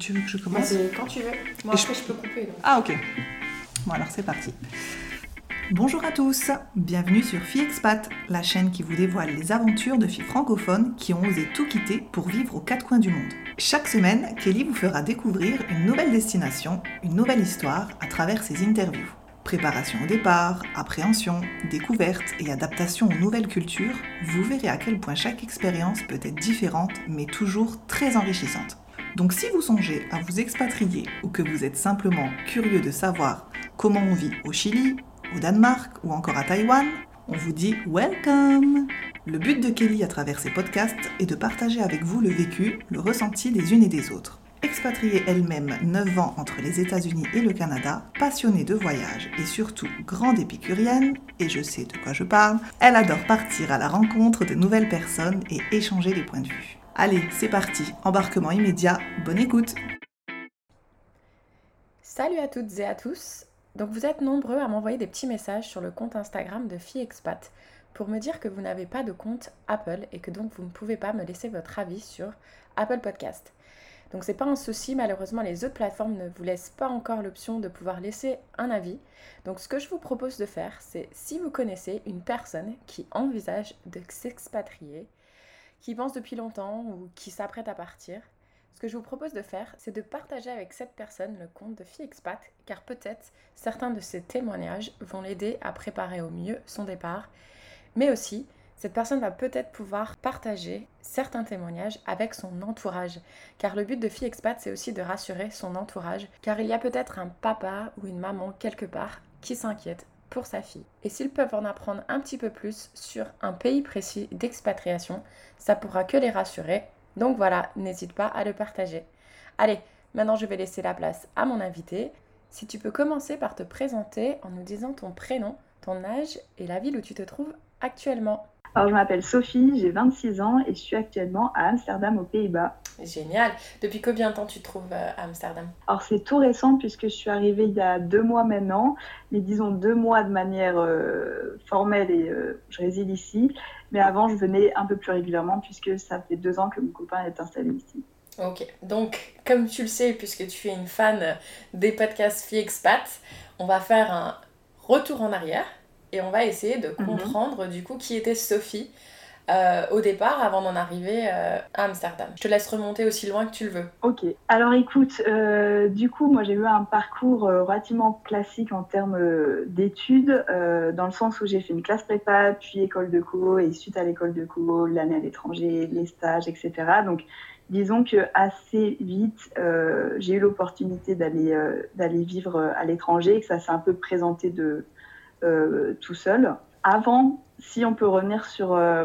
tu veux que je commence Quand tu veux. Moi, après, je peux couper. Ah, ok. Bon, alors c'est parti. Bonjour à tous, bienvenue sur Fille Expat, la chaîne qui vous dévoile les aventures de filles francophones qui ont osé tout quitter pour vivre aux quatre coins du monde. Chaque semaine, Kelly vous fera découvrir une nouvelle destination, une nouvelle histoire à travers ses interviews. Préparation au départ, appréhension, découverte et adaptation aux nouvelles cultures, vous verrez à quel point chaque expérience peut être différente mais toujours très enrichissante. Donc si vous songez à vous expatrier ou que vous êtes simplement curieux de savoir comment on vit au Chili, au Danemark ou encore à Taïwan, on vous dit welcome Le but de Kelly à travers ses podcasts est de partager avec vous le vécu, le ressenti des unes et des autres. Expatriée elle-même 9 ans entre les États-Unis et le Canada, passionnée de voyage et surtout grande épicurienne, et je sais de quoi je parle, elle adore partir à la rencontre de nouvelles personnes et échanger des points de vue. Allez, c'est parti, embarquement immédiat, bonne écoute. Salut à toutes et à tous. Donc vous êtes nombreux à m'envoyer des petits messages sur le compte Instagram de Fille Expat pour me dire que vous n'avez pas de compte Apple et que donc vous ne pouvez pas me laisser votre avis sur Apple Podcast. Donc c'est pas un souci, malheureusement les autres plateformes ne vous laissent pas encore l'option de pouvoir laisser un avis. Donc ce que je vous propose de faire, c'est si vous connaissez une personne qui envisage de s'expatrier, qui pense depuis longtemps ou qui s'apprête à partir, ce que je vous propose de faire, c'est de partager avec cette personne le compte de Fille Expat, car peut-être certains de ses témoignages vont l'aider à préparer au mieux son départ, mais aussi cette personne va peut-être pouvoir partager certains témoignages avec son entourage. Car le but de Fille Expat, c'est aussi de rassurer son entourage. Car il y a peut-être un papa ou une maman quelque part qui s'inquiète pour sa fille. Et s'ils peuvent en apprendre un petit peu plus sur un pays précis d'expatriation, ça pourra que les rassurer. Donc voilà, n'hésite pas à le partager. Allez, maintenant je vais laisser la place à mon invité. Si tu peux commencer par te présenter en nous disant ton prénom, ton âge et la ville où tu te trouves actuellement. Alors, je m'appelle Sophie, j'ai 26 ans et je suis actuellement à Amsterdam, aux Pays-Bas. Génial. Depuis combien de temps tu te trouves euh, à Amsterdam? Alors, c'est tout récent puisque je suis arrivée il y a deux mois maintenant, mais disons deux mois de manière euh, formelle et euh, je réside ici. Mais avant, je venais un peu plus régulièrement puisque ça fait deux ans que mon copain est installé ici. Ok, donc comme tu le sais, puisque tu es une fan des podcasts Fille Expat, on va faire un retour en arrière et on va essayer de mhm. comprendre du coup qui était Sophie euh, au départ avant d'en arriver euh, à Amsterdam. Je te laisse remonter aussi loin que tu le veux. Ok. Alors écoute, euh, du coup, moi j'ai eu un parcours relativement classique en termes d'études, dans le sens où j'ai fait une classe prépa, puis école de co, et suite à l'école de co, l'année à l'étranger, les stages, etc. Donc disons que assez vite, j'ai eu l'opportunité d'aller vivre à l'étranger, et que ça s'est un peu présenté de tout seul. Avant, si on peut revenir sur, euh,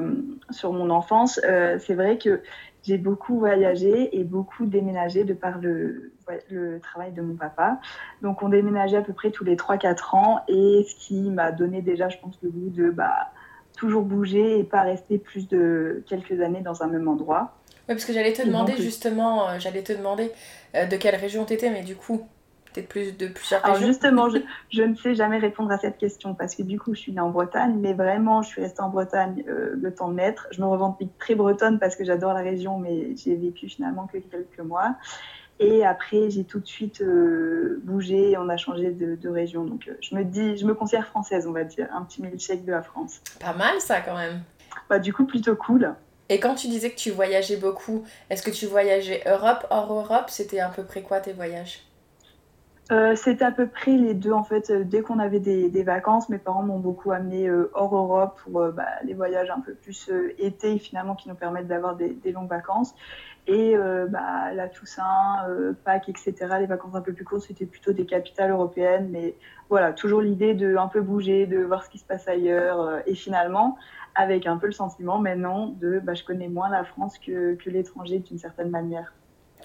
sur mon enfance, euh, c'est vrai que j'ai beaucoup voyagé et beaucoup déménagé de par le, le travail de mon papa. Donc on déménageait à peu près tous les 3-4 ans et ce qui m'a donné déjà, je pense, le goût de bah, toujours bouger et pas rester plus de quelques années dans un même endroit. Oui, parce que j'allais te demander justement, j'allais te demander de quelle région tu étais, mais du coup, plus de plusieurs Alors justement, je, ne sais jamais répondre à cette question parce que du coup, je suis née en Bretagne, mais vraiment, je suis restée en Bretagne euh, le temps de naître. Je me revendique très bretonne parce que j'adore la région, mais j'ai vécu finalement que quelques mois. Et après, j'ai tout de suite euh, bougé et on a changé de, région. Donc, euh, je me dis, je me considère française, on va dire, un petit milkshake de la France. Pas mal ça quand même. Bah, du coup, plutôt cool. Et quand tu disais que tu voyageais beaucoup, est-ce que tu voyageais Europe, hors Europe? C'était à peu près quoi tes voyages? Euh, c'est à peu près les deux en fait. Euh, dès qu'on avait des, vacances, mes parents m'ont beaucoup amené euh, hors Europe pour bah, les voyages un peu plus été finalement qui nous permettent d'avoir des, longues vacances. Et bah, la Toussaint, Pâques, etc. Les vacances un peu plus courtes, c'était plutôt des capitales européennes. Mais voilà, toujours l'idée de un peu bouger, de voir ce qui se passe ailleurs. et finalement, avec un peu le sentiment maintenant de bah, je connais moins la France que l'étranger d'une certaine manière.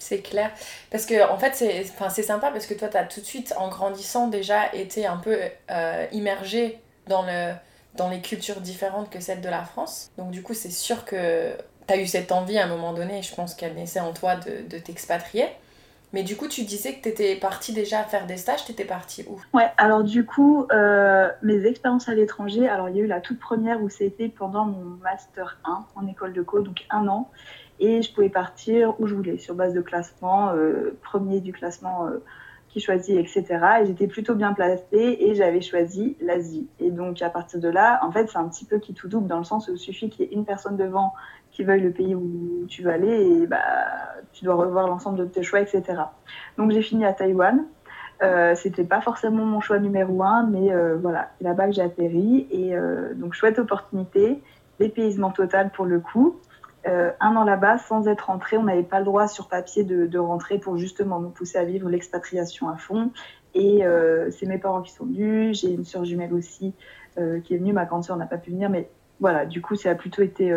C'est clair. Parce que, en fait, c'est sympa parce que toi, tu as tout de suite, en grandissant, déjà été un peu euh, immergé dans, le, dans les cultures différentes que celles de la France. Donc, du coup, c'est sûr que tu as eu cette envie à un moment donné, je pense qu'elle naissait en toi de, de t'expatrier. Mais du coup, tu disais que tu étais partie déjà à faire des stages, tu étais partie où? Ouais, alors du coup, euh, mes expériences à l'étranger, alors il y a eu la toute première où c'était pendant mon Master 1 en école de co, donc un an. Et je pouvais partir où je voulais sur base de classement, premier du classement qui choisit, etc. Et j'étais plutôt bien placée et j'avais choisi l'Asie. Et donc à partir de là, en fait, c'est un petit peu qui tout double dans le sens où il suffit qu'il y ait une personne devant qui veuille le pays où tu veux aller et bah, tu dois revoir l'ensemble de tes choix, etc. Donc j'ai fini à Taïwan. Euh, c'était pas forcément mon choix numéro un, mais euh, voilà, c'est là-bas que j'ai atterri. Et euh, donc, chouette opportunité, dépaysement total pour le coup. Euh, un an là-bas sans être rentré. On n'avait pas le droit sur papier de, rentrer pour justement nous pousser à vivre l'expatriation à fond. Et euh, c'est mes parents qui sont venus. J'ai une sœur jumelle aussi euh, qui est venue. Ma grande sœur n'a pas pu venir, mais voilà, du coup, ça a plutôt été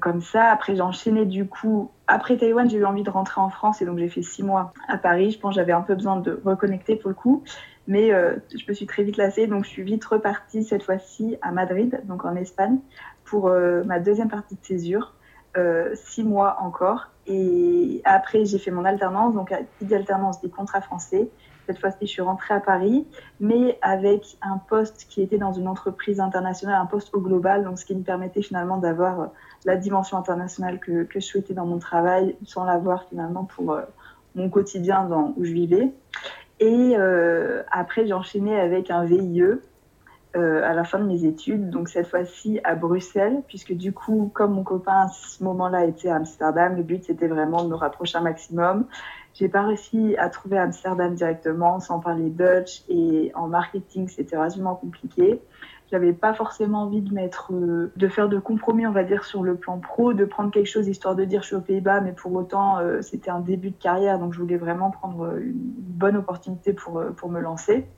comme ça. Après, j'ai enchaîné du coup. Après Taïwan, j'ai eu envie de rentrer en France et donc j'ai fait six mois à Paris. Je pense que j'avais un peu besoin de reconnecter pour le coup. Mais je me suis très vite lassée, donc je suis vite repartie cette fois-ci à Madrid, donc en Espagne, pour ma deuxième partie de césure six mois encore. Et après, j'ai fait mon alternance, donc d'alternance des contrats français. Cette fois-ci, je suis rentrée à Paris, mais avec un poste qui était dans une entreprise internationale, un poste au global, donc ce qui me permettait finalement d'avoir euh, la dimension internationale que, je souhaitais dans mon travail, sans l'avoir finalement pour euh, mon quotidien dans, où je vivais. Et euh, après, j'ai enchaîné avec un VIE, euh, à la fin de mes études, donc cette fois-ci à Bruxelles, puisque du coup, comme mon copain à ce moment-là était à Amsterdam, le but c'était vraiment de me rapprocher un maximum. J'ai pas réussi à trouver Amsterdam directement sans parler Dutch et en marketing c'était relativement compliqué. J'avais pas forcément envie de mettre, euh, de faire de compromis, on va dire, sur le plan pro, de prendre quelque chose histoire de dire je suis aux Pays-Bas, mais pour autant euh, c'était un début de carrière, donc je voulais vraiment prendre une bonne opportunité pour, euh, pour me lancer.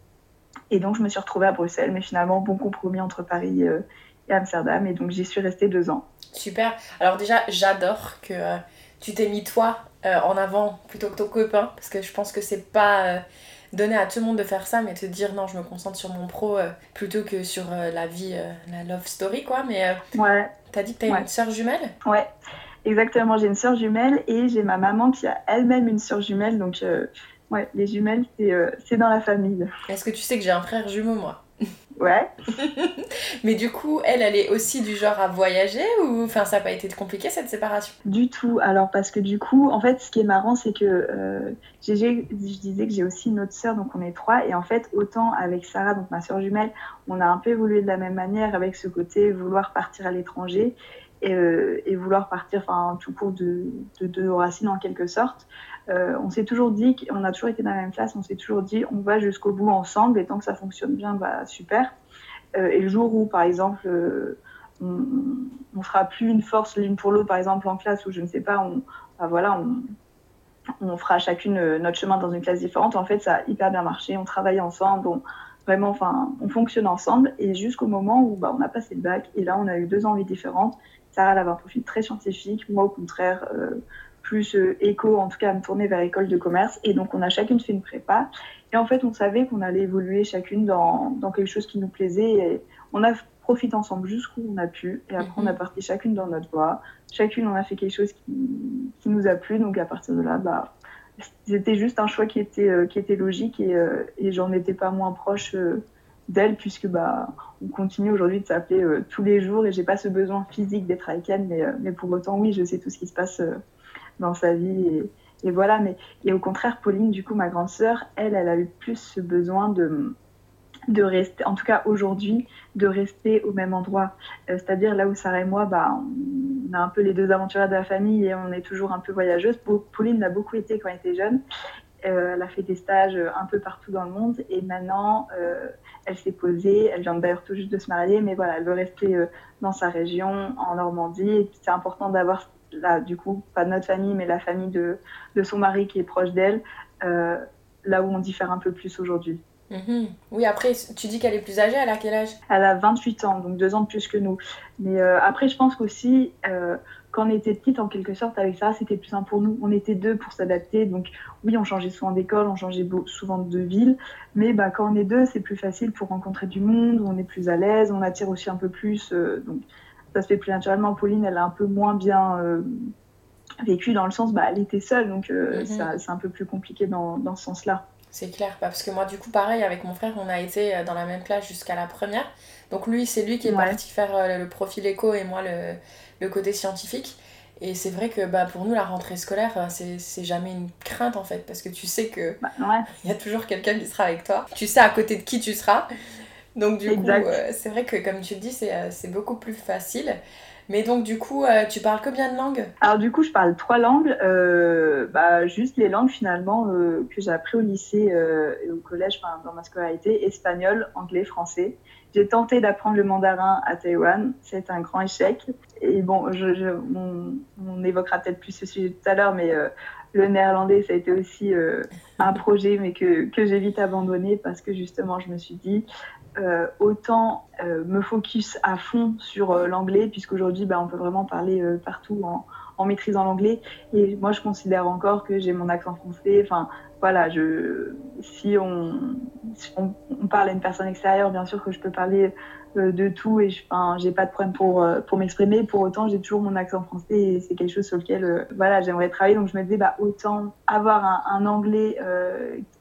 Et donc, je me suis retrouvée à Bruxelles, mais finalement, bon compromis entre Paris euh, et Amsterdam. Et donc, j'y suis restée deux ans. Super. Alors, déjà, j'adore que euh, tu t'es mis toi euh, en avant plutôt que ton copain, parce que je pense que c'est pas euh, donné à tout le monde de faire ça, mais te dire non, je me concentre sur mon pro euh, plutôt que sur la vie, la love story, quoi. Mais ouais. t'as dit que t'as ouais. une sœur jumelle? Ouais. Exactement, j'ai une sœur jumelle et j'ai ma maman qui a elle-même une sœur jumelle, donc Ouais, les jumelles, c'est euh, dans la famille. Est-ce que tu sais que j'ai un frère jumeau, moi? Ouais. Mais du coup, elle, elle est aussi du genre à voyager ou enfin ça n'a pas été compliqué cette séparation? Du tout. Alors parce que du coup, en fait, ce qui est marrant, c'est que euh, je disais que j'ai aussi une autre sœur, donc on est trois, et en fait, autant avec Sarah, donc ma sœur jumelle, on a un peu évolué de la même manière avec ce côté vouloir partir à l'étranger et, euh, et, vouloir partir, tout court de, de, racines en quelque sorte. Euh, on s'est toujours dit, on a toujours été dans la même classe, on s'est toujours dit, on va jusqu'au bout ensemble et tant que ça fonctionne bien, bah super. Euh, et le jour où, par exemple, on, on fera plus une force l'une pour l'autre, par exemple en classe, ou je ne sais pas, on, bah voilà, on, fera chacune notre chemin dans une classe différente. En fait, ça a hyper bien marché, on travaille ensemble, on, vraiment, on fonctionne ensemble, et jusqu'au moment où bah, on a passé le bac, et là, on a eu deux envies différentes. Sarah, avait un profil très scientifique, moi, au contraire, euh, plus euh, éco, en tout cas à me tourner vers école de commerce. Et donc, on a chacune fait une prépa. Et en fait, on savait qu'on allait évoluer chacune dans, dans, quelque chose qui nous plaisait. Et on a profité ensemble jusqu'où on a pu. Et après, on a parti chacune dans notre voie. Chacune, on a fait quelque chose qui, qui nous a plu. Donc, à partir de là, bah, c'était juste un choix qui était, euh, qui était logique. Et, euh, et j'en étais pas moins proche euh, d'elle, puisque bah, on continue aujourd'hui de s'appeler euh, tous les jours. Et j'ai pas ce besoin physique d'être avec elle. Mais, euh, mais pour autant, oui, je sais tout ce qui se passe dans sa vie. Et, voilà, mais et au contraire, Pauline, du coup, ma grande sœur, elle, elle a eu plus ce besoin de, de rester, en tout cas aujourd'hui, de rester au même endroit. Euh, C'est-à-dire là où Sarah et moi, bah, on a un peu les deux aventurières de la famille et on est toujours un peu voyageuse. Pauline l'a beaucoup été quand elle était jeune. Euh, elle a fait des stages un peu partout dans le monde et maintenant euh, elle s'est posée. Elle vient d'ailleurs tout juste de se marier, mais voilà, elle veut rester euh, dans sa région, en Normandie. C'est important d'avoir là, du coup, pas notre famille, mais la famille de, de son mari qui est proche d'elle, euh, là où on diffère un peu plus aujourd'hui. Mmh. Oui, après, tu dis qu'elle est plus âgée, elle a quel âge? Elle a 28 ans, donc deux ans de plus que nous. Mais euh, après, je pense qu'aussi, euh, quand on était petite, en quelque sorte, avec ça, c'était plus simple pour nous. On était deux pour s'adapter, donc oui, on changeait souvent d'école, on changeait souvent de ville, mais bah, quand on est deux, c'est plus facile pour rencontrer du monde, on est plus à l'aise, on attire aussi un peu plus. Euh, donc ça se fait plus naturellement. Pauline, elle a un peu moins bien euh, vécu dans le sens, bah, elle était seule, donc euh, mmh. c'est un peu plus compliqué dans, dans ce sens-là. C'est clair, parce que moi, du coup, pareil, avec mon frère, on a été dans la même classe jusqu'à la première. Donc lui, c'est lui qui est ouais. parti faire le profil éco et moi le, le côté scientifique. Et c'est vrai que bah, pour nous, la rentrée scolaire, euh, c'est jamais une crainte en fait, parce que tu sais que bah, ouais. il y a toujours quelqu'un qui sera avec toi. Tu sais à côté de qui tu seras. Donc du coup, euh, c'est vrai que comme tu le dis, c'est euh, beaucoup plus facile. Mais donc du coup, tu parles combien de langues? Alors du coup, je parle trois langues. bah, juste les langues finalement que j'ai appris au lycée et au collège, dans ma scolarité, espagnol, anglais, français. J'ai tenté d'apprendre le mandarin à Taïwan. C'est un grand échec. Et bon, on, évoquera peut-être plus ce sujet tout à l'heure, mais euh, le néerlandais, ça a été aussi euh, un projet, mais que, que j'ai vite abandonné parce que justement, je me suis dit, euh, autant me focus à fond sur l'anglais, puisqu'aujourd'hui, bah, on peut vraiment parler partout en, maîtrisant l'anglais. Et moi, je considère encore que j'ai mon accent français. Enfin, voilà, je, si on, parle à une personne extérieure, bien sûr que je peux parler euh, de tout et je j'ai pas de problème pour, euh, pour m'exprimer. Pour autant, j'ai toujours mon accent français et c'est quelque chose sur lequel euh, voilà, j'aimerais travailler. Donc je me disais, bah, autant avoir un, anglais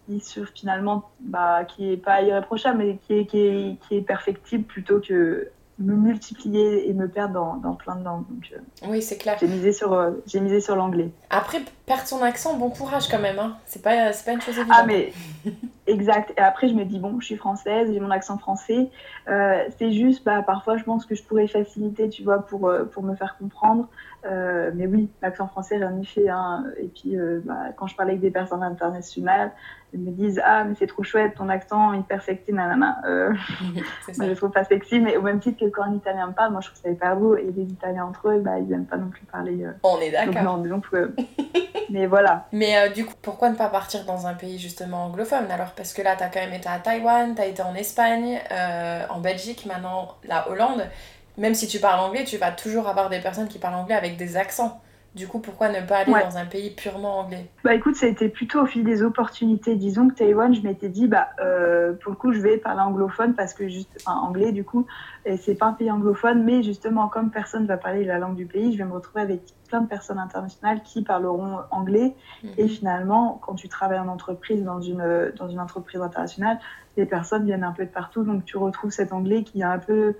qui, sur, finalement, bah, qui est pas irréprochable, mais qui est, qui est, qui est perfectible plutôt que me multiplier et me perdre dans, dans plein de langues. Donc, euh, oui, c'est clair. J'ai misé sur, euh, j'ai misé sur l'anglais. Après, perdre son accent, bon courage quand même. Hein. C'est pas, pas une chose évidente. Ah, mais exact. Et après, je me dis, bon, je suis française, j'ai mon accent français. Euh, c'est juste, bah, parfois, je pense que je pourrais faciliter, tu vois, pour, pour me faire comprendre. mais oui, l'accent français, rien n'y fait. Hein. Et puis, bah, quand je parlais avec des personnes internationales, ils me disent ah mais c'est trop chouette ton accent hyper sexy nanana euh, moi je trouve pas sexy mais au même titre que quand un italien me parle moi je trouve ça hyper beau et les italiens entre eux bah ils aiment pas non plus parler euh, on est d'accord donc, euh, mais voilà mais euh, du coup pourquoi ne pas partir dans un pays justement anglophone? Alors parce que là t'as quand même été à Taïwan t'as été en Espagne en Belgique maintenant la Hollande. Même si tu parles anglais tu vas toujours avoir des personnes qui parlent anglais avec des accents du coup, pourquoi ne pas aller dans un pays purement anglais? Bah écoute, ça a été plutôt au fil des opportunités. Disons que Taïwan, je m'étais dit, bah euh, pour le coup, je vais parler anglophone parce que juste, enfin anglais du coup, et c'est pas un pays anglophone, mais justement comme personne va parler la langue du pays, je vais me retrouver avec plein de personnes internationales qui parleront anglais. Mhm. Et finalement, quand tu travailles en entreprise dans une dans une entreprise internationale, les personnes viennent un peu de partout, donc tu retrouves cet anglais qui est un peu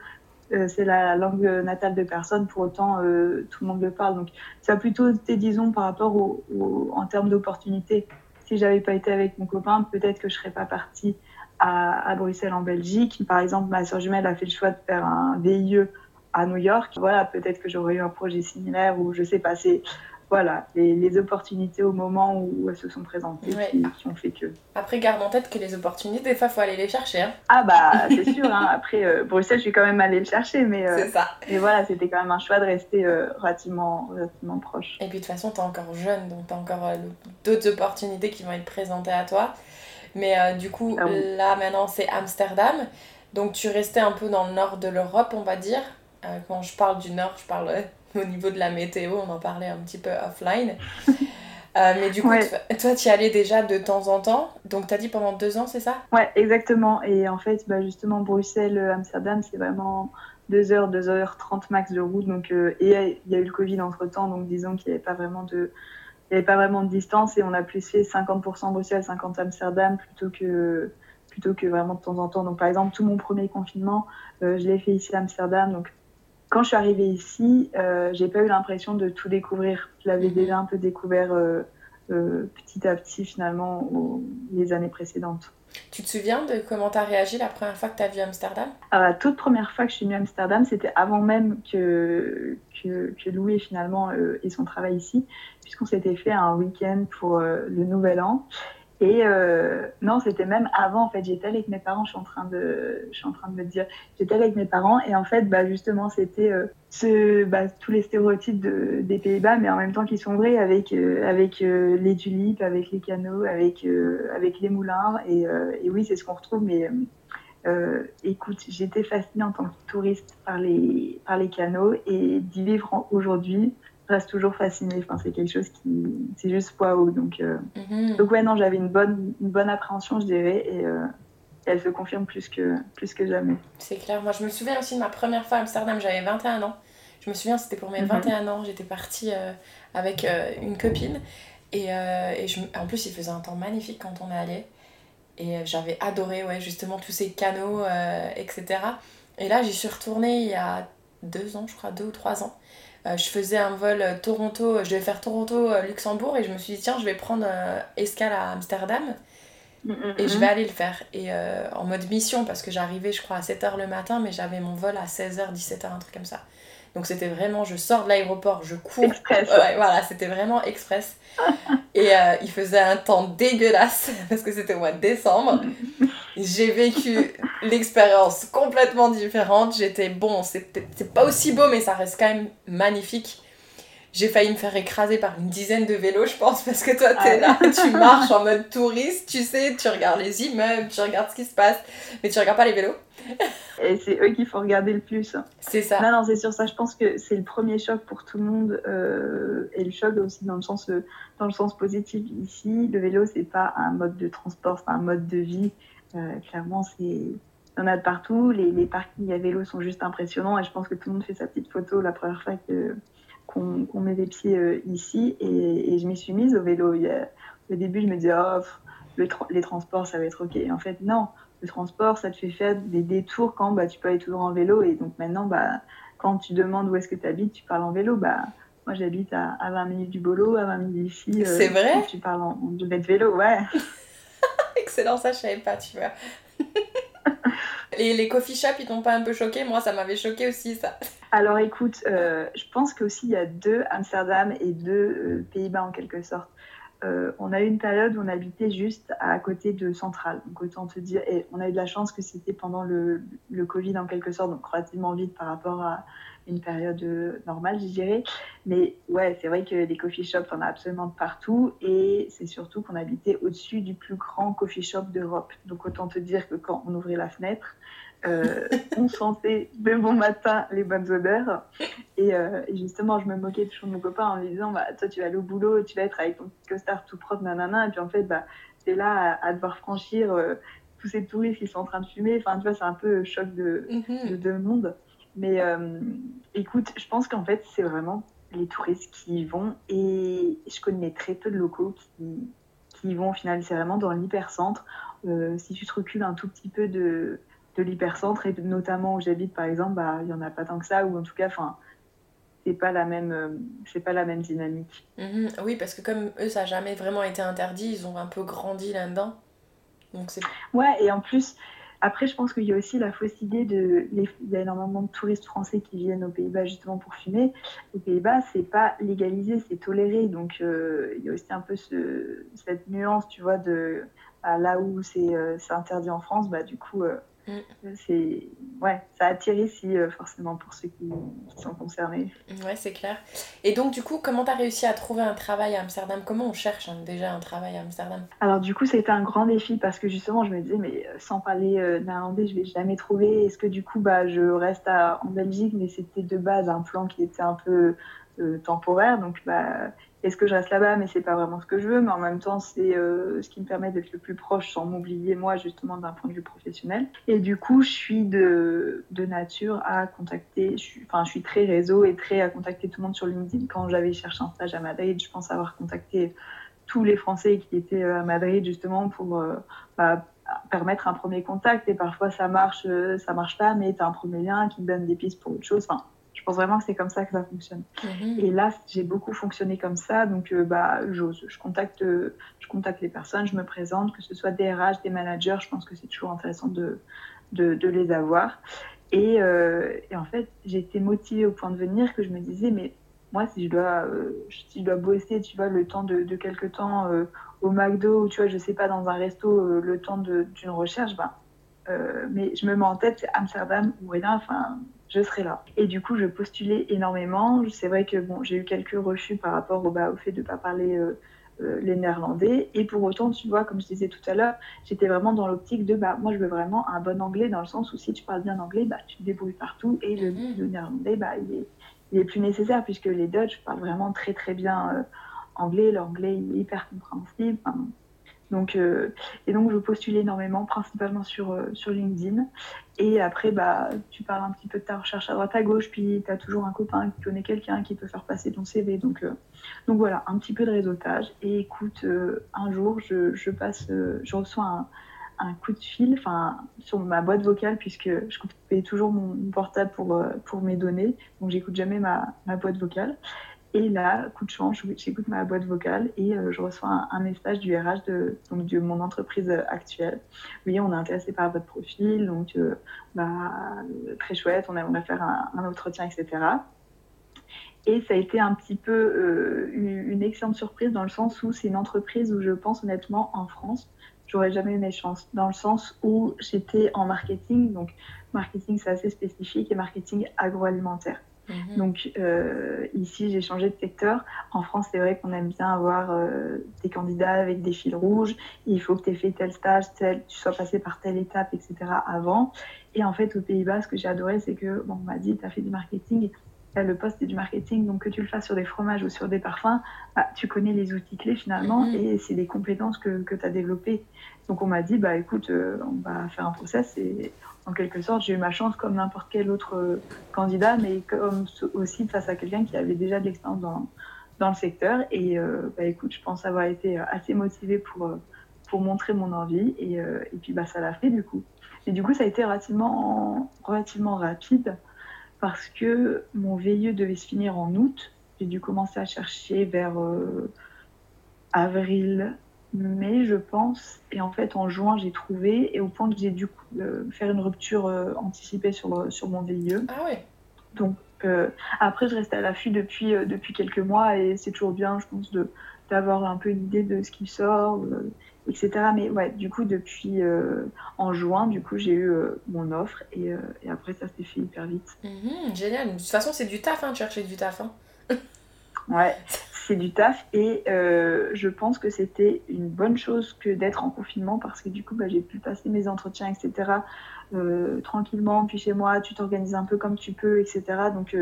euh, c'est la langue natale de personne, pour autant euh, tout le monde le parle. Donc ça a plutôt été, disons, par rapport au, en termes d'opportunités. Si j'avais pas été avec mon copain, peut-être que je serais pas partie à, Bruxelles en Belgique. Par exemple, ma soeur jumelle a fait le choix de faire un VIE à New York. Voilà, peut-être que j'aurais eu un projet similaire ou je sais pas. C'est voilà, les, opportunités au moment où elles se sont présentées qui, ont fait que. Après, garde en tête que les opportunités, des fois, il faut aller les chercher. Hein. Ah bah, c'est sûr. Hein. Après, euh, Bruxelles, je suis quand même allée le chercher, mais. Euh, c'est ça. Mais voilà, c'était quand même un choix de rester euh, relativement, relativement proche. Et puis, de toute façon, tu es encore jeune, donc tu as encore d'autres opportunités qui vont être présentées à toi. Mais du coup, ah là, maintenant, c'est Amsterdam. Donc, tu restais un peu dans le nord de l'Europe, on va dire. quand je parle du nord, je parle au niveau de la météo, on en parlait un petit peu offline. Euh, mais du coup, toi, tu y allais déjà de temps en temps. Donc, tu as dit pendant deux ans, c'est ça? Ouais, exactement. Et en fait, bah, justement, Bruxelles, Amsterdam, c'est vraiment deux heures, deux heures 30 max de route. Donc, euh, et il y a eu le Covid entre temps. Donc, disons qu'il n'y avait pas vraiment de. Il avait pas vraiment de distance et on a plus fait 50% Bruxelles, 50% Amsterdam plutôt que, plutôt que vraiment de temps en temps. Donc, par exemple, tout mon premier confinement, euh, je l'ai fait ici à Amsterdam. Donc, quand je suis arrivée ici, euh, j'ai pas eu l'impression de tout découvrir. Je l'avais mhm. déjà un peu découvert euh, euh, petit à petit finalement les années précédentes. Tu te souviens de comment tu as réagi la première fois que tu as vu Amsterdam? Alors, La toute première fois que je suis venue à Amsterdam, c'était avant même que, que, que Louis finalement ait son travail ici, puisqu'on s'était fait un week-end pour le Nouvel An. Et euh, non, c'était même avant, en fait, j'étais avec mes parents, je suis en train de, je suis en train de me dire, j'étais avec mes parents et en fait, bah, justement, c'était euh, ce, bah, tous les stéréotypes de, des Pays-Bas, mais en même temps qui sont vrais avec, euh, avec les tulipes, avec les canaux, avec, avec les moulins. Et, et oui, c'est ce qu'on retrouve, mais écoute, j'étais fascinée en tant que touriste par les, par les canaux et d'y vivre aujourd'hui, reste toujours fascinée. Enfin, c'est quelque chose qui, c'est juste waouh. Donc, euh... Mhm. donc ouais, non, j'avais une bonne, une bonne appréhension, je dirais, et euh, elle se confirme plus que, plus que jamais. C'est clair. Moi, je me souviens aussi de ma première fois à Amsterdam. J'avais 21 ans. Je me souviens, c'était pour mes 21 mhm. ans. J'étais partie euh, avec une copine. Et, et je... en plus, il faisait un temps magnifique quand on est allé. Et j'avais adoré, ouais, justement, tous ces canaux, etc. Et là, j'y suis retournée il y a deux ans, je crois, deux ou trois ans. Je faisais un vol Toronto, je devais faire Toronto-Luxembourg et je me suis dit, tiens, je vais prendre escale à Amsterdam et je vais aller le faire. Et en mode mission, parce que j'arrivais, je crois, à 7h le matin, mais j'avais mon vol à 16h, 17h, un truc comme ça. Donc c'était vraiment, je sors de l'aéroport, je cours. Express. Ouais, voilà, c'était vraiment express. et euh, il faisait un temps dégueulasse parce que c'était au mois de décembre. J'ai vécu l'expérience complètement différente. J'étais bon, c'est pas aussi beau, mais ça reste quand même magnifique. J'ai failli me faire écraser par une dizaine de vélos, je pense, parce que toi, t'es là, tu marches en mode touriste, tu sais, tu regardes les immeubles, tu regardes ce qui se passe, mais tu regardes pas les vélos. Et c'est eux qu'il faut regarder le plus. C'est ça. Non, non, c'est sur ça. Je pense que c'est le premier choc pour tout le monde. Euh, et le choc aussi dans le sens, euh, dans le sens positif. Ici, le vélo, c'est pas un mode de transport, c'est un mode de vie. Euh, clairement, c'est. Il y en a de partout. Les, les parkings à vélo sont juste impressionnants. Et je pense que tout le monde fait sa petite photo la première fois que, qu'on, met les pieds ici. Et, et je m'y suis mise au vélo. au début, je me disais, oh, les transports, ça va être OK. en fait, non le transport, ça te fait faire des détours quand bah, tu peux aller toujours en vélo. Et donc maintenant, bah, quand tu demandes où est-ce que tu habites, tu parles en vélo. Bah, moi, j'habite à, 20 minutes du boulot, à 20 minutes d'ici. Euh, c'est vrai? Tu parles en, de vélo, ouais. Excellent, ça, je savais pas, tu vois. Et les coffee shops, ils t'ont pas un peu choqué? Moi, ça m'avait choqué aussi, ça. Alors écoute, euh, je pense qu'aussi il y a deux Amsterdam et deux euh, Pays-Bas en quelque sorte. Euh, on a eu une période où on habitait juste à côté de Centrale. Donc autant te dire, et on a eu de la chance que c'était pendant le, le, Covid en quelque sorte, donc relativement vite par rapport à une période euh, normale, je dirais. Mais ouais, c'est vrai que les coffee shops, on a absolument de partout, et c'est surtout qu'on habitait au-dessus du plus grand coffee shop d'Europe. Donc autant te dire que quand on ouvrait la fenêtre, euh, on sentait de bon matin les bonnes odeurs. Euh, et, justement, je me moquais toujours de mon copain en lui disant bah, Toi, tu vas aller au boulot, tu vas être avec ton petit costard tout propre, nanana. Et puis en fait, bah, tu es là à, devoir franchir euh, tous ces touristes qui sont en train de fumer. Enfin, tu vois, c'est un peu choc de, mhm. de, monde. Mais écoute, je pense qu'en fait, c'est vraiment les touristes qui y vont. Et je connais très peu de locaux qui, qui y vont au final. C'est vraiment dans l'hypercentre. si tu te recules un tout petit peu de de l'hypercentre et notamment où j'habite par exemple, bah, il y en a pas tant que ça ou en tout cas, enfin, c'est pas la même, euh, c'est pas la même dynamique. Mhm. oui, parce que comme eux, ça n'a jamais vraiment été interdit, ils ont un peu grandi là-dedans. Donc c'est. Ouais, et en plus, après, je pense qu'il y a aussi la fausse idée de. Il y a énormément de touristes français qui viennent aux Pays-Bas justement pour fumer. Aux Pays-Bas, c'est pas légalisé, c'est toléré. Donc, euh, il y a aussi un peu ce, cette nuance, tu vois, de. Bah, là où c'est euh, interdit en France, bah, du coup, Mm. C'est ouais, ça attire ici euh, forcément pour ceux qui, sont concernés. Ouais, c'est clair. Et donc du coup, comment tu as réussi à trouver un travail à Amsterdam? Comment on cherche hein, déjà un travail à Amsterdam? Alors du coup, ça a été un grand défi parce que justement, je me disais mais euh, sans parler euh, néerlandais, je vais jamais trouver. Est-ce que du coup, bah, je reste à, en Belgique, mais c'était de base un plan qui était un peu temporaire, donc bah est-ce que je reste là-bas mais c'est pas vraiment ce que je veux. Mais en même temps c'est euh, ce qui me permet d'être le plus proche sans m'oublier moi justement d'un point de vue professionnel. Et du coup je suis de, nature à contacter enfin je suis très réseau et très à contacter tout le monde sur LinkedIn. Quand j'avais cherché un stage à Madrid je pense avoir contacté tous les Français qui étaient euh, à Madrid justement pour euh, bah, permettre un premier contact. Et parfois ça marche ça marche pas mais tu as un premier lien qui me donne des pistes pour autre chose. Enfin je pense vraiment que c'est comme ça que ça fonctionne. Mhm. Et là, j'ai beaucoup fonctionné comme ça. Donc, euh, bah, j'ose. Je contacte, je contacte les personnes, je me présente, que ce soit des RH, des managers. Je pense que c'est toujours intéressant de, de, de les avoir. Et, euh, et en fait, j'ai été motivée au point de venir que je me disais, mais moi, si je dois, euh, si je dois bosser, tu vois, le temps de, de quelques temps au McDo ou tu vois, je sais pas, dans un resto, le temps d'une recherche, ben, mais je me mets en tête, c'est Amsterdam ou rien. Enfin, je serai là. Et du coup, je postulais énormément. C'est vrai que bon, j'ai eu quelques refus par rapport au, bah, au fait de ne pas parler euh, euh, les néerlandais. Et pour autant, tu vois, comme je disais tout à l'heure, j'étais vraiment dans l'optique de, bah, moi, je veux vraiment un bon anglais dans le sens où si tu parles bien anglais, bah, tu te débrouilles partout. Et le, mhm. néerlandais, bah, il est, il est plus nécessaire puisque les Dutch parlent vraiment très, très bien euh, anglais. L'anglais, est hyper compréhensible. Donc, euh, et donc, je postule énormément, principalement sur, euh, sur LinkedIn. Et après, bah, tu parles un petit peu de ta recherche à droite à gauche, puis tu as toujours un copain qui connaît quelqu'un qui peut faire passer ton CV. Donc, euh, donc voilà, un petit peu de réseautage. Et écoute, un jour, je, passe, je reçois un, coup de fil sur ma boîte vocale, puisque je coupais toujours mon portable pour, euh, mes données, donc j'écoute jamais ma, ma, boîte vocale. Et là, coup de chance, j'écoute ma boîte vocale et euh, je reçois un, message du RH de, mon entreprise actuelle. Oui, on est intéressé par votre profil, donc bah, très chouette, on aimerait faire un, entretien, etc. Et ça a été un petit peu euh, une excellente surprise dans le sens où c'est une entreprise où je pense honnêtement en France, j'aurais jamais eu mes chances. Dans le sens où j'étais en marketing, donc marketing c'est assez spécifique et marketing agroalimentaire. Mhm. Donc euh, ici j'ai changé de secteur. En France c'est vrai qu'on aime bien avoir euh, des candidats avec des fils rouges. Il faut que tu aies fait tel stage, tel, tu sois passé par telle étape, etc. avant. Et en fait aux Pays-Bas ce que j'ai adoré c'est que bon, on m'a dit tu as fait du marketing le poste c'est du marketing, donc que tu le fasses sur des fromages ou sur des parfums, bah, tu connais les outils clés finalement mhm. et c'est des compétences que, que tu as développées. Donc on m'a dit, bah écoute, euh, on va faire un process et en quelque sorte j'ai eu ma chance comme n'importe quel autre euh, candidat, mais comme aussi face à quelqu'un qui avait déjà de l'expérience dans, dans le secteur. Et euh, bah écoute, je pense avoir été assez motivée pour, pour montrer mon envie et, et puis bah ça l'a fait du coup. Et du coup ça a été relativement, relativement rapide parce que mon VIE devait se finir en août. J'ai dû commencer à chercher vers euh, avril, mai, je pense. Et en fait, en juin, j'ai trouvé. Et au point que j'ai dû euh, faire une rupture euh, anticipée sur, sur mon VIE. Ah ouais. Donc, après, je reste à l'affût depuis, depuis quelques mois. Et c'est toujours bien, je pense, d'avoir un peu une idée de ce qui sort etc. Mais ouais, du coup, depuis euh, en juin, du coup, j'ai eu euh, mon offre et, euh, et, après, ça s'est fait hyper vite. Mhm, génial. De toute façon, c'est du taf, hein, de chercher du taf. Hein. ouais, c'est du taf et je pense que c'était une bonne chose que d'être en confinement parce que du coup, bah, j'ai pu passer mes entretiens, etc. tranquillement, puis chez moi, tu t'organises un peu comme tu peux, etc. Donc,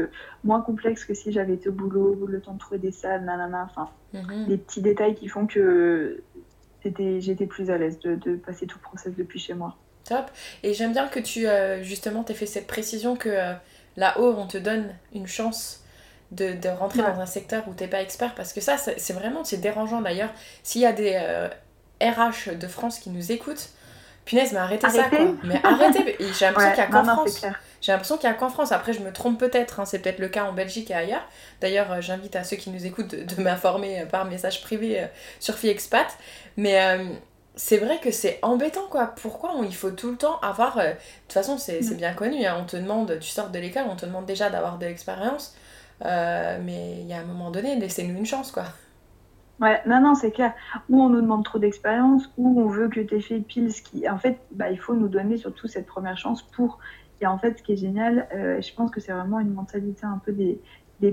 moins complexe que si j'avais été au boulot, le temps de trouver des salles, nanana, enfin, mhm. des petits détails qui font que j'étais plus à l'aise de, de, passer tout le process depuis chez moi. Top. Et j'aime bien que tu, euh, justement, t'aies fait cette précision que euh, là-haut, on te donne une chance de, de rentrer dans un secteur où t'es pas expert, parce que ça, c'est vraiment, c'est dérangeant d'ailleurs. S'il y a des RH euh, de France qui nous écoutent, punaise, mais arrêtez, ça, quoi. Mais arrêtez. J'ai l'impression qu'il y a qu'en France. J'ai l'impression qu'il y a qu'en France. Après, je me trompe peut-être. Hein, c'est peut-être le cas en Belgique et ailleurs. D'ailleurs, euh, j'invite à ceux qui nous écoutent de, m'informer euh, par message privé sur FiExpat. Mais c'est vrai que c'est embêtant, quoi. Pourquoi il faut tout le temps avoir... De toute façon, c'est mm. bien connu. Hein, on te demande, tu sors de l'école, on te demande déjà d'avoir de l'expérience. Mais il y a un moment donné, laissez-nous une chance, quoi. Ouais, non, non, c'est clair. Ou on nous demande trop d'expérience, ou on veut que tu aies fait pile ce qui. En fait, bah, il faut nous donner surtout cette première chance pour et en fait, ce qui est génial, euh, je pense que c'est vraiment une mentalité un peu des,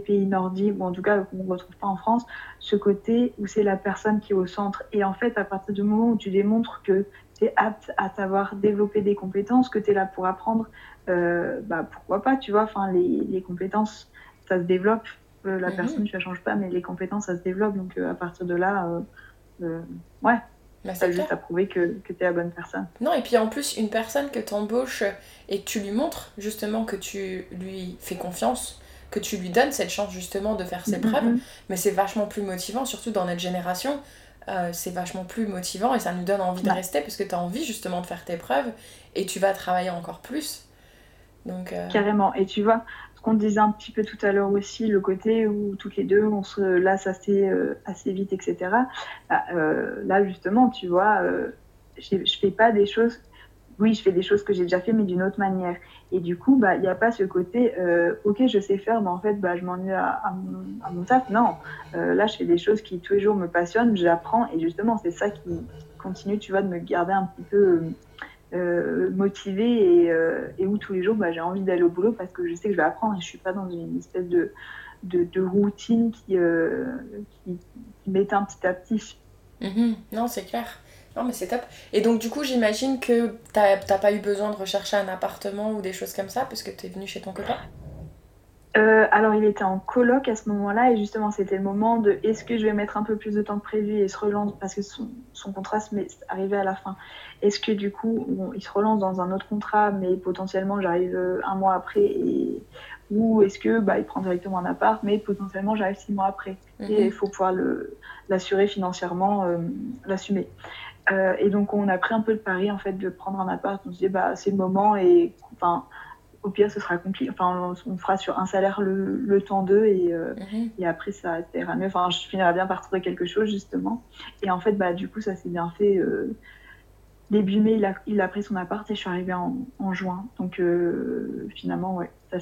pays nordiques, ou en tout cas qu'on ne retrouve pas en France, ce côté où c'est la personne qui est au centre. Et en fait, à partir du moment où tu démontres que tu es apte à savoir développer des compétences, que tu es là pour apprendre, euh, bah, pourquoi pas, tu vois, enfin, les compétences, ça se développe. Euh, la mhm. personne, tu la changes pas, mais les compétences, ça se développe. Donc, à partir de là, ouais, bah, ça juste à prouver que, que tu es la bonne personne. Non, et puis en plus, une personne que tu embauches et que tu lui montres justement que tu lui fais confiance, que tu lui donnes cette chance justement de faire ses mm-hmm. preuves, mais c'est vachement plus motivant, surtout dans notre génération. Euh, c'est vachement plus motivant et ça nous donne envie de rester parce que tu as envie justement de faire tes preuves et tu vas travailler encore plus. Donc, euh, Carrément. Et tu vois, on disait un petit peu tout à l'heure aussi, le côté où toutes les deux on se lasse assez, euh, assez vite, etc. Bah, euh, là, justement, tu vois, euh, je fais pas des choses. Oui, je fais des choses que j'ai déjà fait, mais d'une autre manière. Et du coup, bah, il n'y a pas ce côté, ok, je sais faire, mais en fait, bah, je m'ennuie à, mon, taf. Non, là, je fais des choses qui tous les jours me passionnent, j'apprends, et justement, c'est ça qui continue, tu vois, de me garder un petit peu euh, motivée et, euh, et, où tous les jours bah, j'ai envie d'aller au boulot parce que je sais que je vais apprendre et je suis pas dans une espèce de, routine qui, euh, qui, m'éteint petit à petit. Mhm. non, c'est clair. Non, mais c'est top. Et donc, du coup, j'imagine que t'as pas eu besoin de rechercher un appartement ou des choses comme ça parce que tu es venu chez ton copain? Euh, alors, il était en coloc à ce moment-là, et justement, c'était le moment de est-ce que je vais mettre un peu plus de temps que prévu et se relance, parce que son, contrat se arrivait à la fin. Est-ce que du coup, il se relance dans un autre contrat, mais potentiellement j'arrive euh, un mois après, et, ou est-ce que bah, il prend directement un appart, mais potentiellement j'arrive six mois après. Et mhm. il faut pouvoir l'assurer financièrement, euh, l'assumer. et donc, on a pris un peu le pari en fait de prendre un appart. On se dit, bah, c'est le moment, et enfin au pire, ce sera compliqué. Enfin, on fera sur un salaire le, temps d'eux et, euh, et après, ça ira mieux. Enfin, je finirai bien par trouver quelque chose, justement. Et en fait, bah, du coup, ça s'est bien fait. Euh, début mai, il a, il a, pris son appart et je suis arrivée en, juin. Donc, euh, finalement, ouais, ça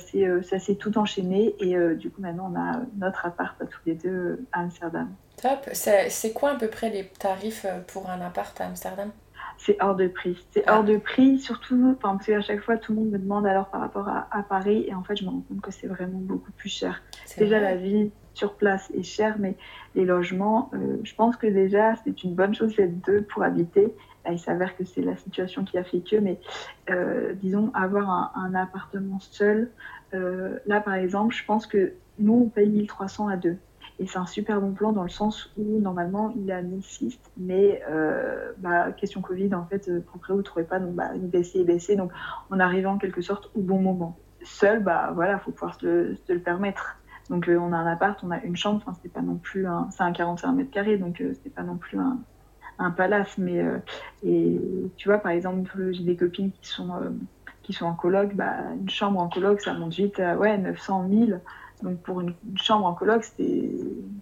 s'est tout enchaîné. Et du coup, maintenant, on a notre appart à tous les deux à Amsterdam. Top. C'est quoi à peu près les tarifs pour un appart à Amsterdam? C'est hors de prix. C'est hors de prix, surtout parce qu'à chaque fois, tout le monde me demande alors par rapport à, Paris, et en fait, je me rends compte que c'est vraiment beaucoup plus cher. Déjà, la vie sur place est chère, mais les logements, euh, je pense que déjà, c'est une bonne chose d'être deux pour habiter. il s'avère que c'est la situation qui a fait que, mais euh, disons, avoir un, appartement seul, euh, là, par exemple, je pense que nous, on paye 1300 à deux. Et c'est un super bon plan dans le sens où normalement il à 1006, mais euh, bah, question Covid, en fait, Proprio ne trouvait pas, donc bah, il baissait et baissait. Donc on arrivait en quelque sorte au bon moment. Seul, bah voilà, faut pouvoir se, le permettre. Donc euh, on a un appart, on a une chambre, enfin c'est pas non plus un, c'est un 41 mètres carrés, donc euh, c'est pas non plus un, un palace, mais euh, et tu vois par exemple j'ai des copines qui sont qui sont en coloc, bah une chambre en coloc ça monte vite à ouais 900 1000 donc pour une, chambre en coloc, c'est